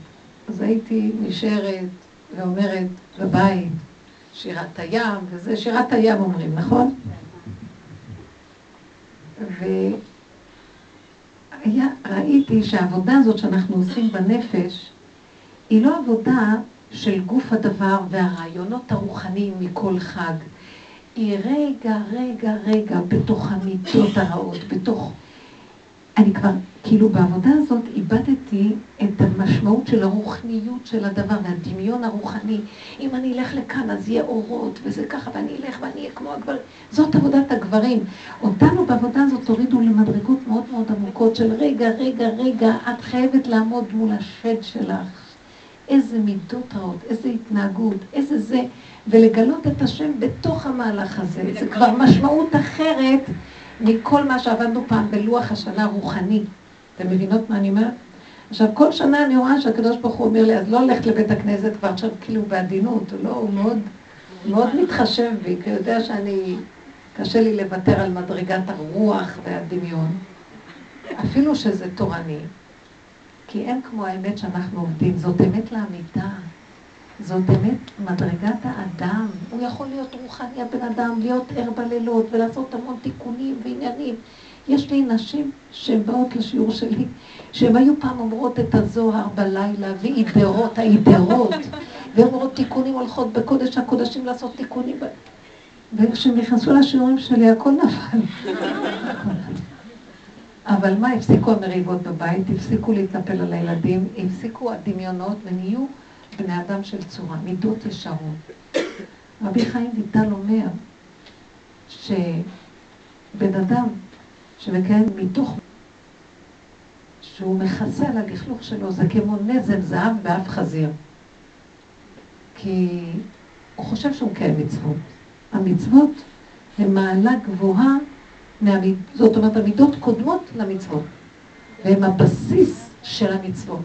אז הייתי נשארת ואומרת בבית, שירת הים, וזה שירת הים אומרים, נכון? וראיתי שהעבודה הזאת שאנחנו עושים בנפש, היא לא עבודה של גוף הדבר והרעיונות הרוחניים מכל חג. היא רגע, רגע, רגע, בתוך המידות הרעות, בתוך... אני כבר, כאילו בעבודה הזאת איבדתי את המשמעות של הרוחניות של הדבר והדמיון הרוחני. אם אני אלך לכאן אז יהיה אורות וזה ככה, ואני אלך ואני אהיה כמו הגברים. זאת עבודת הגברים. אותנו בעבודה הזאת הורידו למדרגות מאוד מאוד עמוקות של רגע, רגע, רגע, את חייבת לעמוד מול השד שלך. איזה מידות רעות, איזה התנהגות, איזה זה, ולגלות את השם בתוך המהלך הזה. זה כבר משמעות אחרת מכל מה שעבדנו פעם בלוח השנה הרוחני. אתם מבינות מה אני אומרת? עכשיו, כל שנה אני רואה שהקדוש ברוך הוא אומר לי, אז לא הולכת לבית הכנסת כבר עכשיו כאילו בעדינות, הוא לא, הוא מאוד, מאוד מתחשב בי, כי הוא יודע שאני, קשה לי לוותר על מדרגת הרוח והדמיון, אפילו שזה תורני, כי אין כמו האמת שאנחנו עובדים, זאת אמת לאמיתה. זאת אמת מדרגת האדם. הוא יכול להיות רוחני הבן אדם, להיות ער בלילות ולעשות המון תיקונים ועניינים. יש לי נשים שהן באות לשיעור שלי, שהן היו פעם אומרות את הזוהר בלילה, ואידרות, האידרות, אומרות תיקונים, הולכות בקודש הקודשים לעשות תיקונים. וכשהם נכנסו לשיעורים שלי, הכל נפל. אבל מה, הפסיקו המריבות בבית, הפסיקו להתנפל על הילדים, הפסיקו הדמיונות ונהיו בני אדם של צורה, מידות ישרות. רבי חיים ויטל אומר שבן אדם שמקיים מתוך שהוא מכסה על הלכלוך שלו, זה כמו נזם זהב באף חזיר. כי הוא חושב שהוא מקיים מצוות. המצוות הן מעלה גבוהה, מהמיד... זאת אומרת, המידות קודמות למצוות, והן הבסיס של המצוות.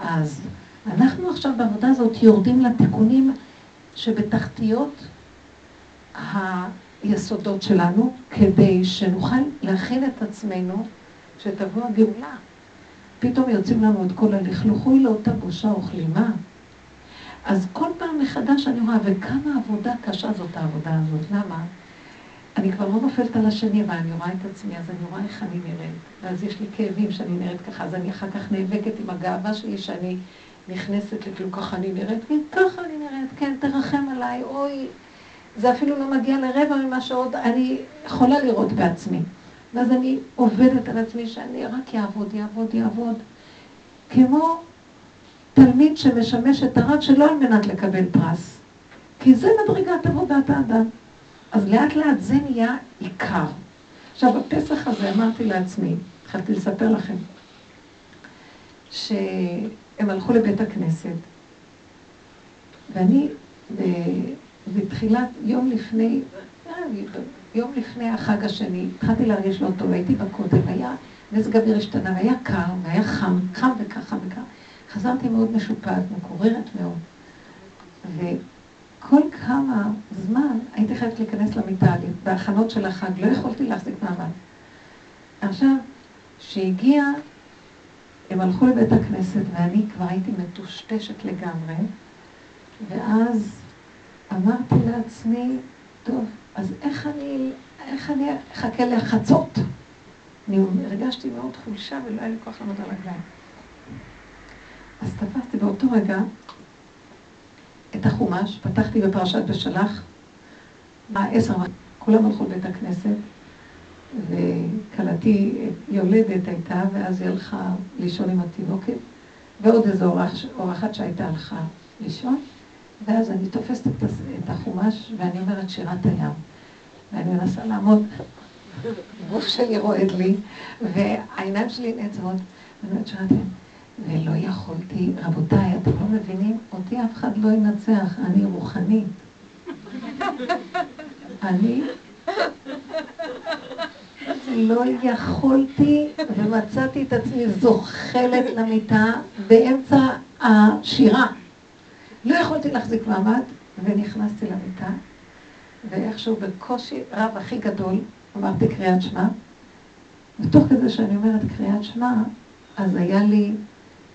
אז אנחנו עכשיו בעבודה הזאת יורדים לתיקונים שבתחתיות היסודות שלנו, כדי שנוכל להכין את עצמנו שתבוא הגאולה. פתאום יוצאים לנו את כל הלכלוך, אוי לאותה בושה וכלימה. אז כל פעם מחדש אני רואה, וכמה עבודה קשה זאת העבודה הזאת. למה? אני כבר לא נופלת על השני, אבל אני רואה את עצמי, אז אני רואה איך אני נראית. ואז יש לי כאבים שאני נראית ככה, אז אני אחר כך נאבקת עם הגאווה שלי שאני נכנסת לכאילו ככה אני נראית, וככה אני נראית, כן, תרחם עליי, אוי, זה אפילו לא מגיע לרבע ממה שעוד אני יכולה לראות בעצמי. ואז אני עובדת על עצמי שאני רק יעבוד, יעבוד, יעבוד. כמו תלמיד שמשמש את הרב שלא על מנת לקבל פרס. כי זה מדרגת עבודת האדם. אז לאט לאט זה נהיה עיקר. עכשיו, בפסח הזה אמרתי לעצמי, התחלתי לספר לכם, שהם הלכו לבית הכנסת, ואני בתחילת, יום לפני, יום לפני החג השני, התחלתי להרגיש לא טוב, הייתי בכותל, היה, מזג אוויר השתנה, והיה קר, והיה חם, חם וכך, חם וכך. חזרתי מאוד משופעת, מקוררת מאוד. וכל כמה זמן הייתי חייבת להיכנס למיטה, בהכנות של החג, לא יכולתי להחזיק מעמד. עכשיו, כשהגיע, הם הלכו לבית הכנסת, ואני כבר הייתי מטושטשת לגמרי, ואז אמרתי לעצמי, טוב, אז איך אני, איך אני אחכה לחצות? אני הרגשתי מאוד חולשה ולא היה לי כוח לעמוד על הרגליים. אז תפסתי באותו רגע את החומש, פתחתי בפרשת בשלח, מה עשר, כולם הלכו לבית הכנסת, וכלתי יולדת הייתה, ואז היא הלכה לישון עם התינוקת, ועוד איזו אורחת שהייתה הלכה לישון. ואז אני תופסת את החומש ואני אומרת שירת הים. ואני מנסה לעמוד, הגוף שלי רועד לי, והעיניים שלי נעצרות, ואני אומרת שירת הים. ולא יכולתי, רבותיי, אתם לא מבינים? אותי אף אחד לא ינצח, אני רוחנית. אני לא יכולתי ומצאתי את עצמי זוחלת למיטה באמצע השירה. לא יכולתי להחזיק מעמד, ונכנסתי למיטה, ואיכשהו בקושי רב הכי גדול אמרתי קריאת שמע, ותוך כזה שאני אומרת קריאת שמע, אז היה לי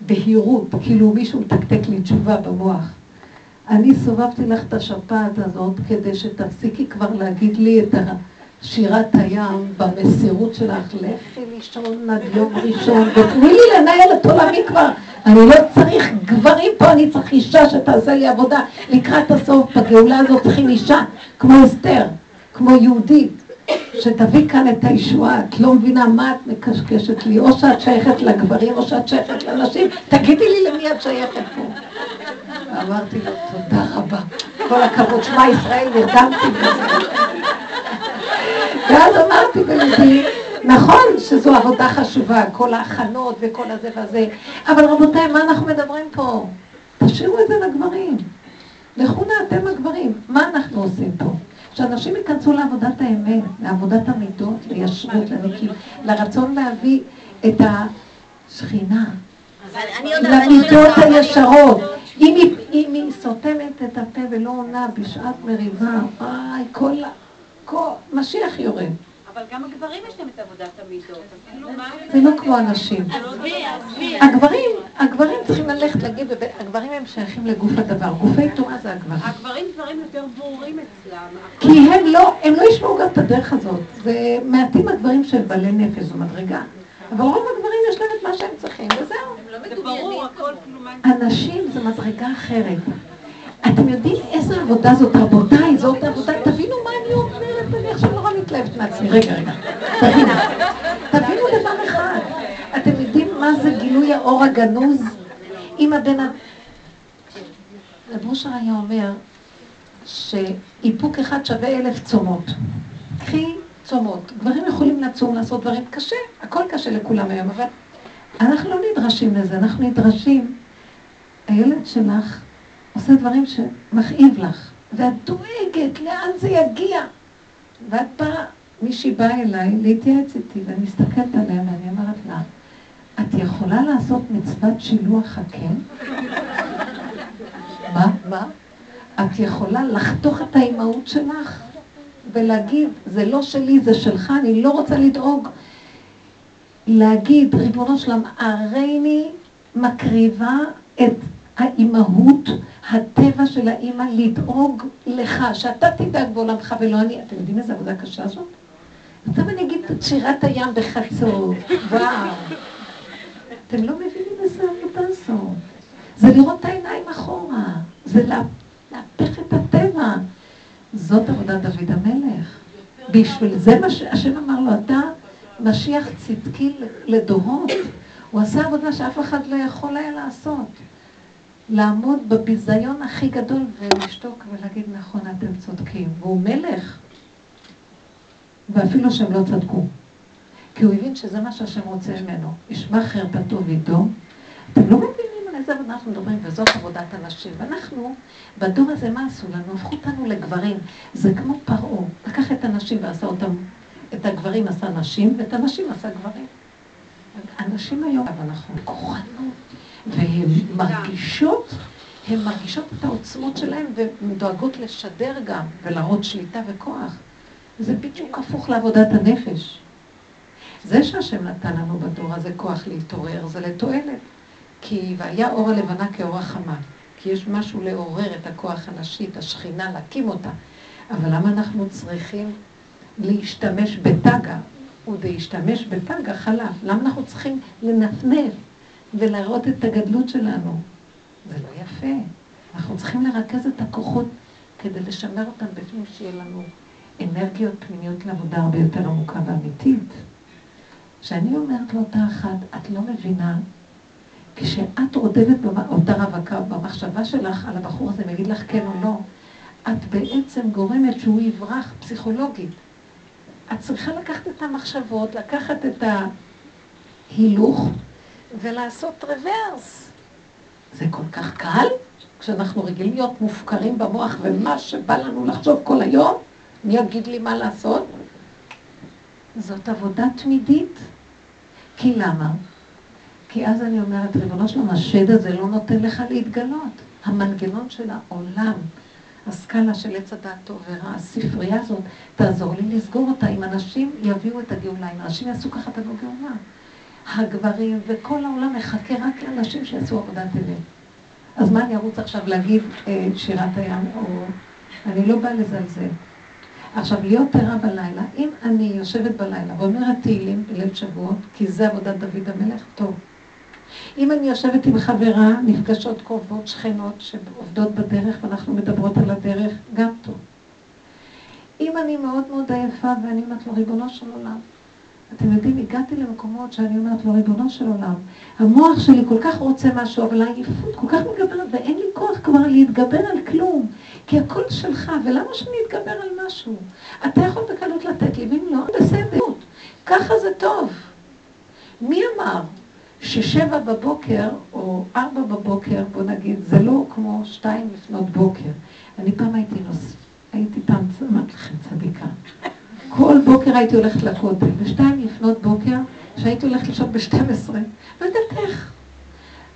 בהירות, כאילו מישהו מתקתק לי תשובה במוח. אני סובבתי לך את השפעת הזאת כדי שתפסיקי כבר להגיד לי את שירת הים במסירות שלך, לכי לישון עד יום ראשון, ותני לי לנהל את עולמי כבר. אני לא צריך גברים פה, אני צריך אישה שתעשה לי עבודה לקראת הסוף. בגאולה הזאת צריכים אישה, כמו אסתר, כמו יהודית, שתביא כאן את הישועה, את לא מבינה מה את מקשקשת לי, או שאת שייכת לגברים או שאת שייכת לנשים, תגידי לי למי את שייכת פה. ואמרתי לו, תודה רבה, כל הכבוד, שמע ישראל, נרדמתי בזה. ואז אמרתי בלבי, נכון שזו עבודה חשובה, כל ההכנות וכל הזה והזה, אבל רבותיי, מה אנחנו מדברים פה? תשאירו את זה לגברים. לכו נא אתם הגברים. מה אנחנו עושים פה? שאנשים ייכנסו לעבודת האמת, לעבודת המידות, לישרות, לנקים, לרצון להביא את השכינה, למידות הישרות. אם היא, אם היא סותמת את הפה ולא עונה בשעת מריבה, וואי, כל, כל, משיח יורד. אבל גם הגברים יש להם את עבודת המידות. זה לא כמו הנשים. הגברים, הגברים צריכים ללכת להגיד, הגברים הם שייכים לגוף הדבר, גופי תורה זה הגברים. הגברים דברים יותר ברורים אצלם. כי הם לא, הם לא ישמעו גם את הדרך הזאת. זה מעטים הדברים של בעלי נפש, זו מדרגה. אבל רוב הגברים יש להם את מה שהם צריכים, וזהו. זה ברור, הכל כאילו מה... הנשים זה מדרגה אחרת. אתם יודעים איזה עבודה זאת, רבותיי, זאת עבודה, תבינו מה אני אומרת, אני עכשיו נורא מתלהבת מעצמי. רגע, רגע, תבינו, דבר אחד. אתם יודעים מה זה גילוי האור הגנוז? אם הבן. רב אושר היה אומר שאיפוק אחד שווה אלף צומות. קחי צומות. גברים יכולים לצום, לעשות דברים קשה, הכל קשה לכולם היום, אבל אנחנו לא נדרשים לזה, אנחנו נדרשים. הילד שלך עושה דברים שמכאיב לך, ואת דואגת לאן זה יגיע. ואת באה, מישהי באה אליי להתייעץ איתי, ואני מסתכלת עליה ואני אומרת לה, את יכולה לעשות מצוות שילוח הקן? מה? מה? את יכולה לחתוך את האימהות שלך ולהגיד, זה לא שלי, זה שלך, אני לא רוצה לדאוג. להגיד, ריבונו שלם, הריני מקריבה את האימהות, הטבע של האימא, לדאוג לך, שאתה תדאג בעולמך ולא אני. אתם יודעים איזה עבודה קשה זאת? עכשיו אני אגיד את שירת הים בחצות, וואו. אתם לא מבינים איזה עבודה זאת. זה לראות את העיניים אחורה, זה לה, להפך את הטבע. זאת עבודת דוד המלך. בשביל זה מה שהשם אמר לו, אתה משיח צדקי לדורות. הוא עשה עבודה שאף אחד לא יכול היה לעשות. לעמוד בביזיון הכי גדול ולשתוק ולהגיד נכון, אתם צודקים. והוא מלך. ואפילו שהם לא צדקו. כי הוא הבין שזה מה שהשם רוצה ממנו. ישמע חרפתו וידו. אתם לא מבינים על איזה עבודה אנחנו מדברים, וזאת עבודת הנשים. ואנחנו, בדור הזה, מה עשו לנו? הפכו אותנו לגברים. זה כמו פרעה. לקח את הנשים ועשה אותם, את הגברים עשה נשים, ואת הנשים עשה גברים. הנשים היום, אבל אנחנו כוחנות, והן מרגישות, הן מרגישות את העוצמות שלהן, והן דואגות לשדר גם, ולהראות שליטה וכוח. זה בדיוק הפוך לעבודת הנפש. זה שהשם נתן לנו בדור הזה כוח להתעורר, זה לתועלת. כי והיה אור הלבנה כאור החמה. כי יש משהו לעורר את הכוח הנשי, את השכינה, להקים אותה. אבל למה אנחנו צריכים להשתמש בטגה? ולהשתמש בטגה חלף. למה אנחנו צריכים לנפנף ולהראות את הגדלות שלנו? זה לא יפה. אנחנו צריכים לרכז את הכוחות כדי לשמר אותם בפנים שיהיה לנו אנרגיות פנימיות לעבודה הרבה יותר עמוקה ואמיתית. כשאני אומרת לאותה אחת, את לא מבינה, כשאת רודדת אותה רווקה במחשבה שלך על הבחור הזה, ויגיד לך כן או לא, את בעצם גורמת שהוא יברח פסיכולוגית. את צריכה לקחת את המחשבות, לקחת את ההילוך ולעשות רוורס. זה כל כך קל, כשאנחנו רגילים להיות מופקרים במוח ומה שבא לנו לחשוב כל היום, מי יגיד לי מה לעשות? זאת עבודה תמידית. כי למה? כי אז אני אומרת, ריבונו שלום, השד הזה לא נותן לך להתגלות. המנגנון של העולם, הסקאלה של עץ הדעת טוב ורע, הספרייה הזאת, תעזור לי לסגור אותה. אם אנשים יביאו את הגאולה, אם אנשים יעשו ככה תבוא גאולה. הגברים וכל העולם מחכה רק לאנשים שיעשו עבודת אמת. אז מה אני ארוץ עכשיו להגיד אה, שירת הים, או... אני לא באה לזלזל. עכשיו, להיות ערה בלילה, אם אני יושבת בלילה ואומרת תהילים בליל שבועות, כי זה עבודת דוד המלך, טוב. אם אני יושבת עם חברה, נפגשות קרובות, שכנות, שעובדות בדרך, ואנחנו מדברות על הדרך, גם טוב. אם אני מאוד מאוד עייפה ואני אומרת לו, ריבונו של עולם, אתם יודעים, הגעתי למקומות שאני אומרת לו, ריבונו של עולם, המוח שלי כל כך רוצה משהו, אבל העייפות כל כך מתגברת, ואין לי כוח כבר להתגבר על כלום, כי הכל שלך, ולמה שאני אתגבר על משהו? אתה יכול בקלות לתת לי, ואם לא, בסדר. ככה זה טוב. מי אמר ששבע בבוקר, או ארבע בבוקר, בוא נגיד, זה לא כמו שתיים לפנות בוקר. אני פעם הייתי נוס... הייתי פעם, אמרתי לכם, צדיקה. כל בוקר הייתי הולכת לכותל, בשתיים לפנות בוקר, שהייתי הולכת לשעות ב-12, לא יודעת איך.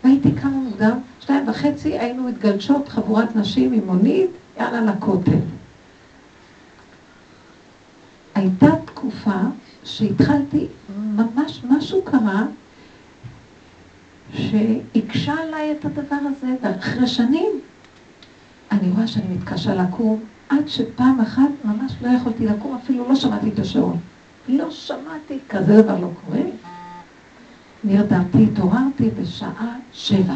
והייתי קמה מוקדם, שתיים וחצי היינו מתגלשות חבורת נשים עם מונית, יאללה לכותל. הייתה תקופה שהתחלתי, ממש משהו קרה, שהקשה עליי את הדבר הזה, ואחרי שנים אני רואה שאני מתקשה לקום, עד שפעם אחת ממש לא יכולתי לקום, אפילו לא שמעתי את השעון. לא שמעתי, כזה דבר לא קורה. נרדמתי, התעוררתי בשעה שבע.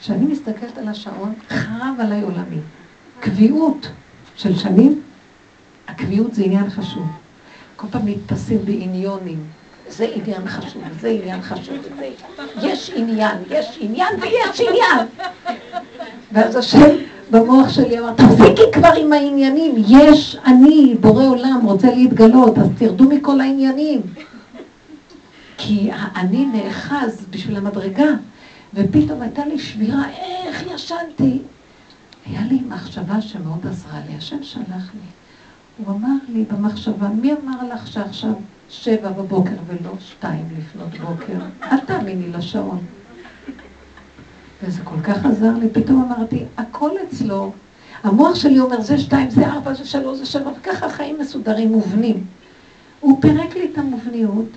כשאני מסתכלת על השעון, חרב עליי עולמי. קביעות של שנים, הקביעות זה עניין חשוב. כל פעם נתפסים בעניונים. זה עניין חשוב, זה עניין חשוב, זה... יש עניין, יש עניין ויש עניין. ואז השם במוח שלי אמר, תפסיקי כבר עם העניינים, יש אני, בורא עולם, רוצה להתגלות, אז תרדו מכל העניינים. כי אני נאחז בשביל המדרגה, ופתאום הייתה לי שבירה, איך ישנתי? היה לי מחשבה שמאוד עזרה לי, השם שלח לי. הוא אמר לי במחשבה, מי אמר לך שעכשיו שבע בבוקר ולא שתיים לפנות בוקר? אל תאמיני לשעון. וזה כל כך עזר לי, פתאום אמרתי, הכל אצלו. המוח שלי אומר, זה שתיים, זה ארבע, זה שלוש, זה שבע, וככה החיים מסודרים, מובנים. הוא פירק לי את המובניות,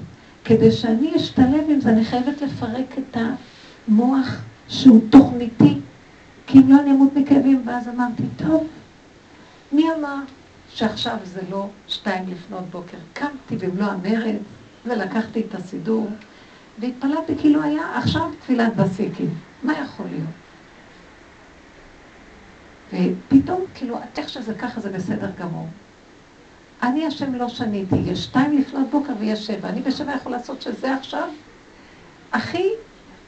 כדי שאני אשתלב עם זה, אני חייבת לפרק את המוח שהוא תוכניתי, כי אם לא אני אמות מכאבים, ואז אמרתי, טוב, מי אמר שעכשיו זה לא שתיים לפנות בוקר? קמתי במלוא המרץ, ולקחתי את הסידור, והתפללתי כאילו היה עכשיו תפילת בסיקים. מה יכול להיות? ופתאום, כאילו, איך שזה ככה זה בסדר גמור. אני השם לא שניתי, יש שתיים לפנות בוקר ויש שבע. אני בשבע יכול לעשות שזה עכשיו הכי,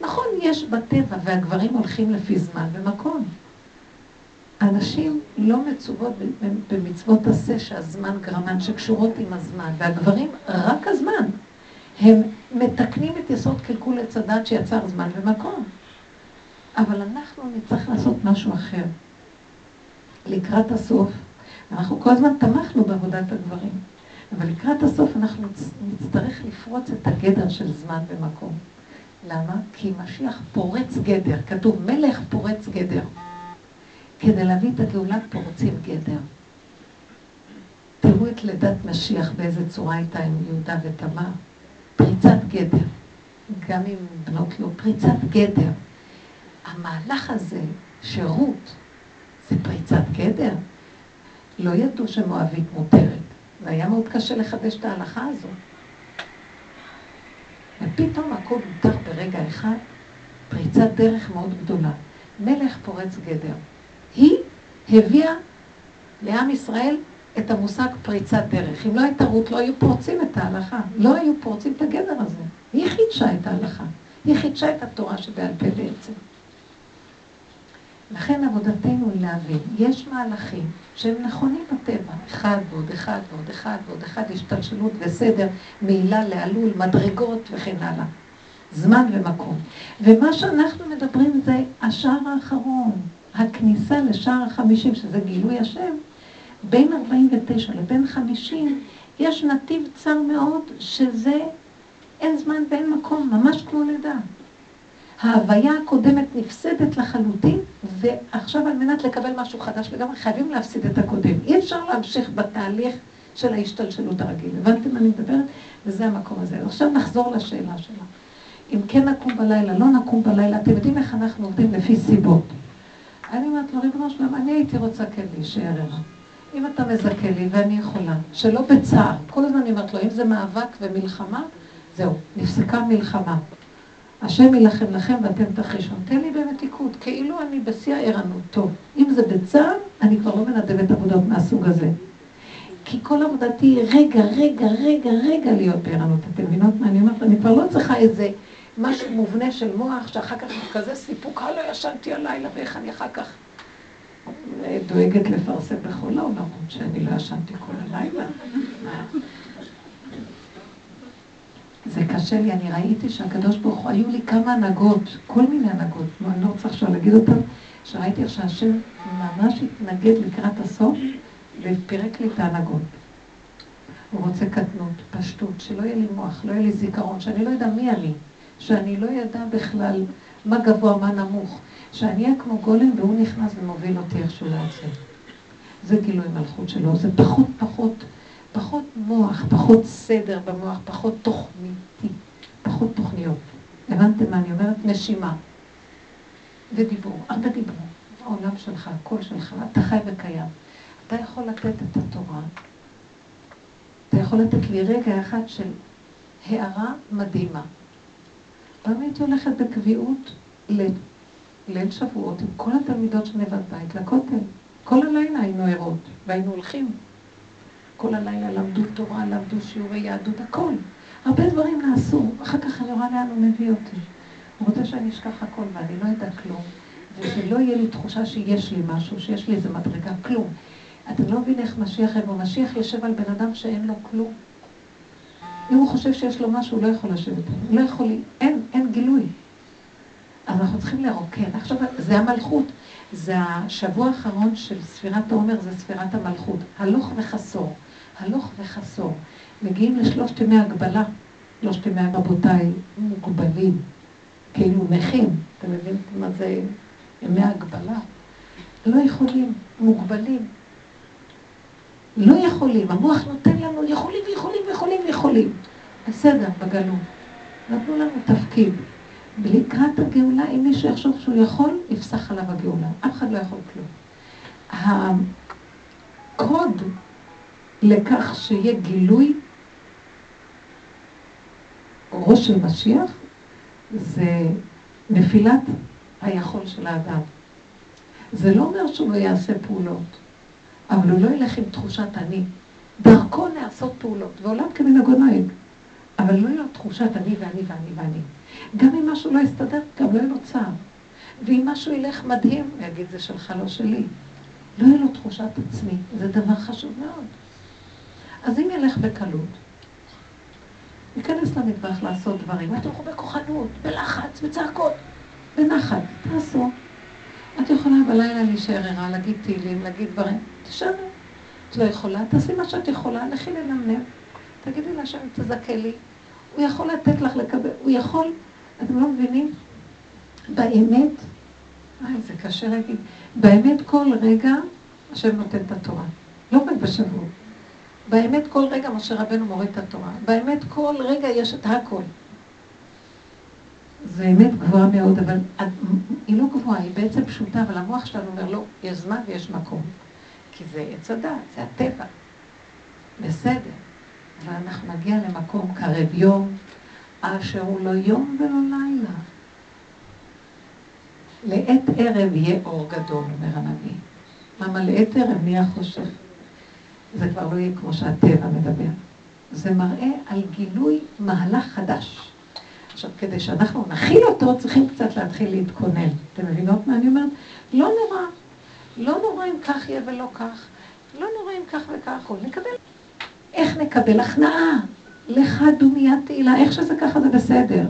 נכון, יש בטבע, והגברים הולכים לפי זמן ומקום. הנשים לא מצוות במצוות עשה שהזמן גרמן, שקשורות עם הזמן, והגברים רק הזמן. הם מתקנים את יסוד קלקול עץ הדת שיצר זמן ומקום. אבל אנחנו נצטרך לעשות משהו אחר. לקראת הסוף, אנחנו כל הזמן תמכנו בעבודת הגברים, אבל לקראת הסוף אנחנו נצטרך לפרוץ את הגדר של זמן ומקום. למה? כי משיח פורץ גדר, כתוב מלך פורץ גדר. כדי להביא את הגאולה פורצים גדר. תראו את לידת משיח באיזה צורה הייתה עם יהודה ותמר. פריצת גדר. גם עם בנות לא, פריצת גדר. המהלך הזה, שרות, זה פריצת גדר. לא ידעו שמואבית מותרת, והיה מאוד קשה לחדש את ההלכה הזו. ופתאום הכל מותר ברגע אחד, פריצת דרך מאוד גדולה. מלך פורץ גדר. היא הביאה לעם ישראל את המושג פריצת דרך. אם לא הייתה רות, לא היו פורצים את ההלכה. לא היו פורצים את הגדר הזה. היא חידשה את ההלכה. היא חידשה את התורה שבעל פה בעצם. לכן עבודתנו היא להבין, יש מהלכים שהם נכונים בטבע, אחד ועוד אחד ועוד אחד ועוד אחד, השתלשלות וסדר, מעילה לעלול, מדרגות וכן הלאה. זמן ומקום. ומה שאנחנו מדברים זה השער האחרון, הכניסה לשער החמישים, שזה גילוי השם, בין 49 לבין 50, יש נתיב צר מאוד, שזה אין זמן ואין מקום, ממש כמו לידה. ההוויה הקודמת נפסדת לחלוטין, ועכשיו על מנת לקבל משהו חדש לגמרי, חייבים להפסיד את הקודם. אי אפשר להמשיך בתהליך של ההשתלשלות הרגיל. הבנתם מה אני מדברת? וזה המקום הזה. עכשיו נחזור לשאלה שלה. אם כן נקום בלילה, לא נקום בלילה, אתם יודעים איך אנחנו עובדים לפי סיבות. אני אומרת לו, ריבונו שלום, אני הייתי רוצה כן להישאר ערה. אם אתה מזכה לי ואני יכולה, שלא בצער. כל הזמן אני אומרת לו, אם זה מאבק ומלחמה, זהו, נפסקה מלחמה. השם יילחם לכם ואתם תחישו. תן לי במתיקות, כאילו אני בשיא הערנות. טוב, אם זה בצער, אני כבר לא מנדבת עבודות מהסוג הזה. כי כל עבודתי היא רגע, רגע, רגע, רגע להיות בערנות. אתם מבינות מה אני אומרת? אני כבר לא צריכה איזה משהו מובנה של מוח, שאחר כך כזה סיפוק, לא ישנתי הלילה, ואיך אני אחר כך דואגת לפרסם בכל העולמות שאני לא ישנתי כל הלילה. זה קשה לי, אני ראיתי שהקדוש ברוך הוא, היו לי כמה הנהגות, כל מיני הנהגות, אני לא רוצה עכשיו להגיד אותן, שראיתי איך שהשם ממש התנגד לקראת הסוף ופירק לי את ההנהגות. הוא רוצה קטנות, פשטות, שלא יהיה לי מוח, לא יהיה לי זיכרון, שאני לא יודע מי אני, שאני לא יודע בכלל מה גבוה, מה נמוך, שאני אהיה כמו גולם והוא נכנס ומוביל אותי שהוא רוצה. זה גילוי מלכות שלו, זה פחות פחות, פחות מוח, פחות סדר במוח, פחות תוכניתי, פחות תוכניות. הבנתם מה אני אומרת? נשימה ודיבור, הרבה דיבור. העולם שלך, הקול שלך, אתה חי וקיים. אתה יכול לתת את התורה, אתה יכול לתת לי רגע אחד של הערה מדהימה. פעם הייתי הולכת בקביעות ליל שבועות עם כל התלמידות של נבד בית לכותל. כל הלילה היינו ערות, והיינו הולכים. כל הלילה למדו תורה, למדו שיעורי יהדות, הכל. הרבה דברים נעשו, אחר כך אני רואה לאן הוא מביא אותי. הוא רוצה שאני אשכח הכל ואני לא אדע כלום, ושלא יהיה לי תחושה שיש לי משהו, שיש לי איזה מדרגה, כלום. אתה לא מבין איך משיח יבוא. משיח יושב על בן אדם שאין לו כלום. אם הוא חושב שיש לו משהו, הוא לא יכול לשבת. הוא לא יכול, אין, אין גילוי. אז אנחנו צריכים לרוקן. עכשיו, זה המלכות. זה השבוע האחרון של ספירת העומר, זה ספירת המלכות. הלוך וחסור. הלוך וחסור. מגיעים לשלושת ימי הגבלה. שלושת ימי רבותיי מוגבלים. כאילו נכים. אתם מבינים מה זה ימי הגבלה? לא יכולים, מוגבלים. לא יכולים, המוח נותן לנו יכולים ויכולים ויכולים ויכולים. בסדר, בגלות. נתנו לנו תפקיד. ולקראת הגאולה, אם מישהו יחשוב שהוא יכול, יפסח עליו הגאולה. אף אחד לא יכול כלום. הקוד לכך שיהיה גילוי ראש של משיח, זה נפילת היכול של האדם. זה לא אומר שהוא לא יעשה פעולות, אבל הוא לא ילך עם תחושת אני. דרכו נעשות פעולות, ועולם כמנהגו נוהג. אבל לא יהיה לו תחושת אני ואני ואני ואני. גם אם משהו לא יסתדר, גם לא יהיה לו צער. ואם משהו ילך מדהים, הוא יגיד, זה שלך, לא שלי. לא יהיה לו תחושת עצמי, זה דבר חשוב מאוד. אז אם ילך בקלות, ייכנס למטבח לעשות דברים, אל תלכו בכוחנות, בלחץ, בצעקות, בנחת, תעשו. את יכולה בלילה להישאר ערה, להגיד תהילים, להגיד דברים, תשנו. את לא יכולה, תעשי מה שאת יכולה, לכי לנמנם. תגידי לה שם, תזכה לי. הוא יכול לתת לך לקבל, הוא יכול, אתם לא מבינים? באמת, איי, זה קשה להגיד, באמת כל רגע השם נותן את התורה. לא רק בשבוע. באמת כל רגע משה רבנו מוריד את התורה. באמת כל רגע יש את הכל. זה אמת גבוהה מאוד, אבל היא לא גבוהה, היא בעצם פשוטה, אבל המוח שלנו אומר, לא, יש זמן ויש מקום. כי זה עץ הדת, זה הטבע. בסדר. אבל אנחנו נגיע למקום קרב יום, אשר הוא לא יום ולא לילה. לעת ערב יהיה אור גדול, אומר הנביא. למה לעת ערב נהיה חושך? זה כבר לא יהיה כמו שהטבע מדבר. זה מראה על גילוי מהלך חדש. עכשיו, כדי שאנחנו נכיל אותו, צריכים קצת להתחיל להתכונן. אתם מבינות מה אני אומרת? לא נורא. לא נורא אם כך יהיה ולא כך. לא נורא אם כך וכך. נקבל איך נקבל הכנעה? לך דומיית תהילה, איך שזה ככה זה בסדר.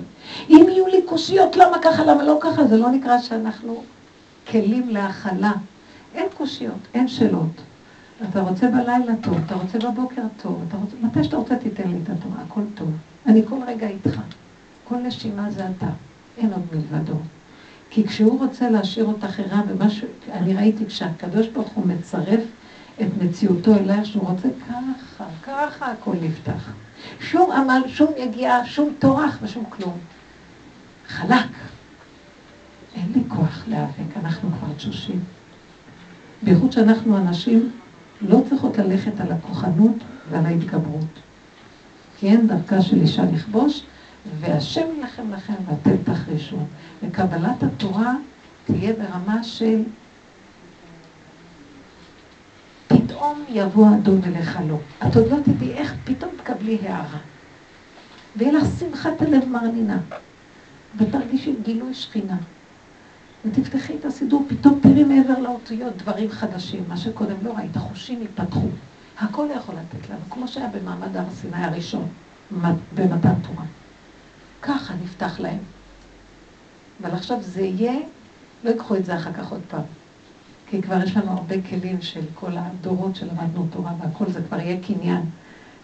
אם יהיו לי קושיות, למה ככה, למה לא ככה, זה לא נקרא שאנחנו כלים להכלה. אין קושיות, אין שאלות. אתה רוצה בלילה טוב, אתה רוצה בבוקר טוב, אתה רוצה, מתי שאתה רוצה תיתן לי את התורה, הכל טוב. אני כל רגע איתך. כל נשימה זה אתה, אין עוד מלבדו. כי כשהוא רוצה להשאיר אותך ערה ומשהו, אני ראיתי כשהקדוש ברוך הוא מצרף את מציאותו אליה, שהוא רוצה ככה, ככה הכל נפתח. שום עמל, שום יגיעה, שום טורח ושום כלום. חלק. אין לי כוח להיאבק, אנחנו כבר תשושים. בייחוד שאנחנו אנשים לא צריכות ללכת על הכוחנות ועל ההתגברות. כי אין דרכה של אישה לכבוש, והשם ילחם לכם ואתם תחרישו. וקבלת התורה תהיה ברמה של פתאום יבוא אדון אליך לא. את עוד לא תדעי איך פתאום תקבלי הערה. ויהיה לך שמחת הלב מרנינה. ותרגישי גילוי שכינה. ותפתחי את הסידור, פתאום תראי מעבר לאותיות דברים חדשים, מה שקודם לא ראית, החושים ייפתחו. הכל יכול לתת לנו, כמו שהיה במעמד הר סיני הראשון, במתן תורה. ככה נפתח להם. אבל עכשיו זה יהיה, לא ייקחו את זה אחר כך עוד פעם. כי כבר יש לנו הרבה כלים של כל הדורות שלמדנו תורה והכל, זה כבר יהיה קניין.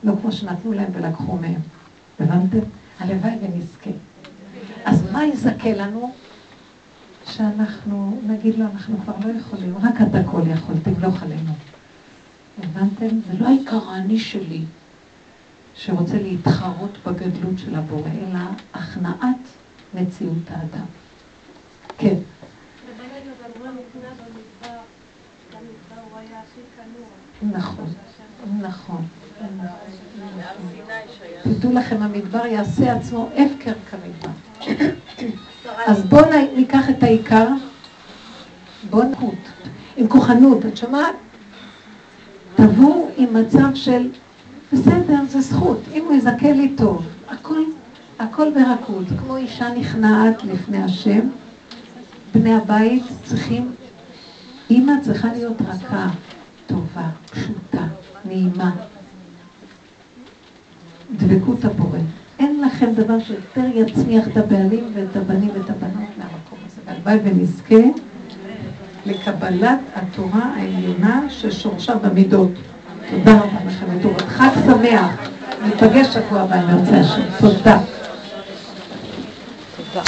לא כמו שנתנו להם ולקחו מהם. הבנתם? הלוואי ונזכה. אז מה יזכה לנו? שאנחנו נגיד לו, אנחנו כבר לא יכולים, רק אתה כל יכול, תמלוך עלינו. הבנתם? זה לא העיקר האני שלי, שרוצה להתחרות בגדלות של הבורא, אלא הכנעת מציאות האדם. כן. נכון, נכון. תדעו לכם, המדבר יעשה עצמו הפקר כמדבר. אז בואו ניקח את העיקר, בואו נקוט, עם כוחנות, את שומעת? תבואו עם מצב של, בסדר, זה זכות, אם הוא יזכה לי טוב, הכל, הכל ברכות, כמו אישה נכנעת לפני השם, בני הבית צריכים, אימא צריכה להיות רכה, טובה, פשוטה, נעימה. דבקות הבורא. אין לכם דבר שיותר יצמיח את הבעלים ואת הבנים ואת הבנות מהמקום הזה. והלוואי ונזכה לקבלת התורה העליונה ששורשה במידות. תודה רבה לכם וטובות. חג שמח. ניפגש שבוע הבא אם ירצה השם. תודה. תודה.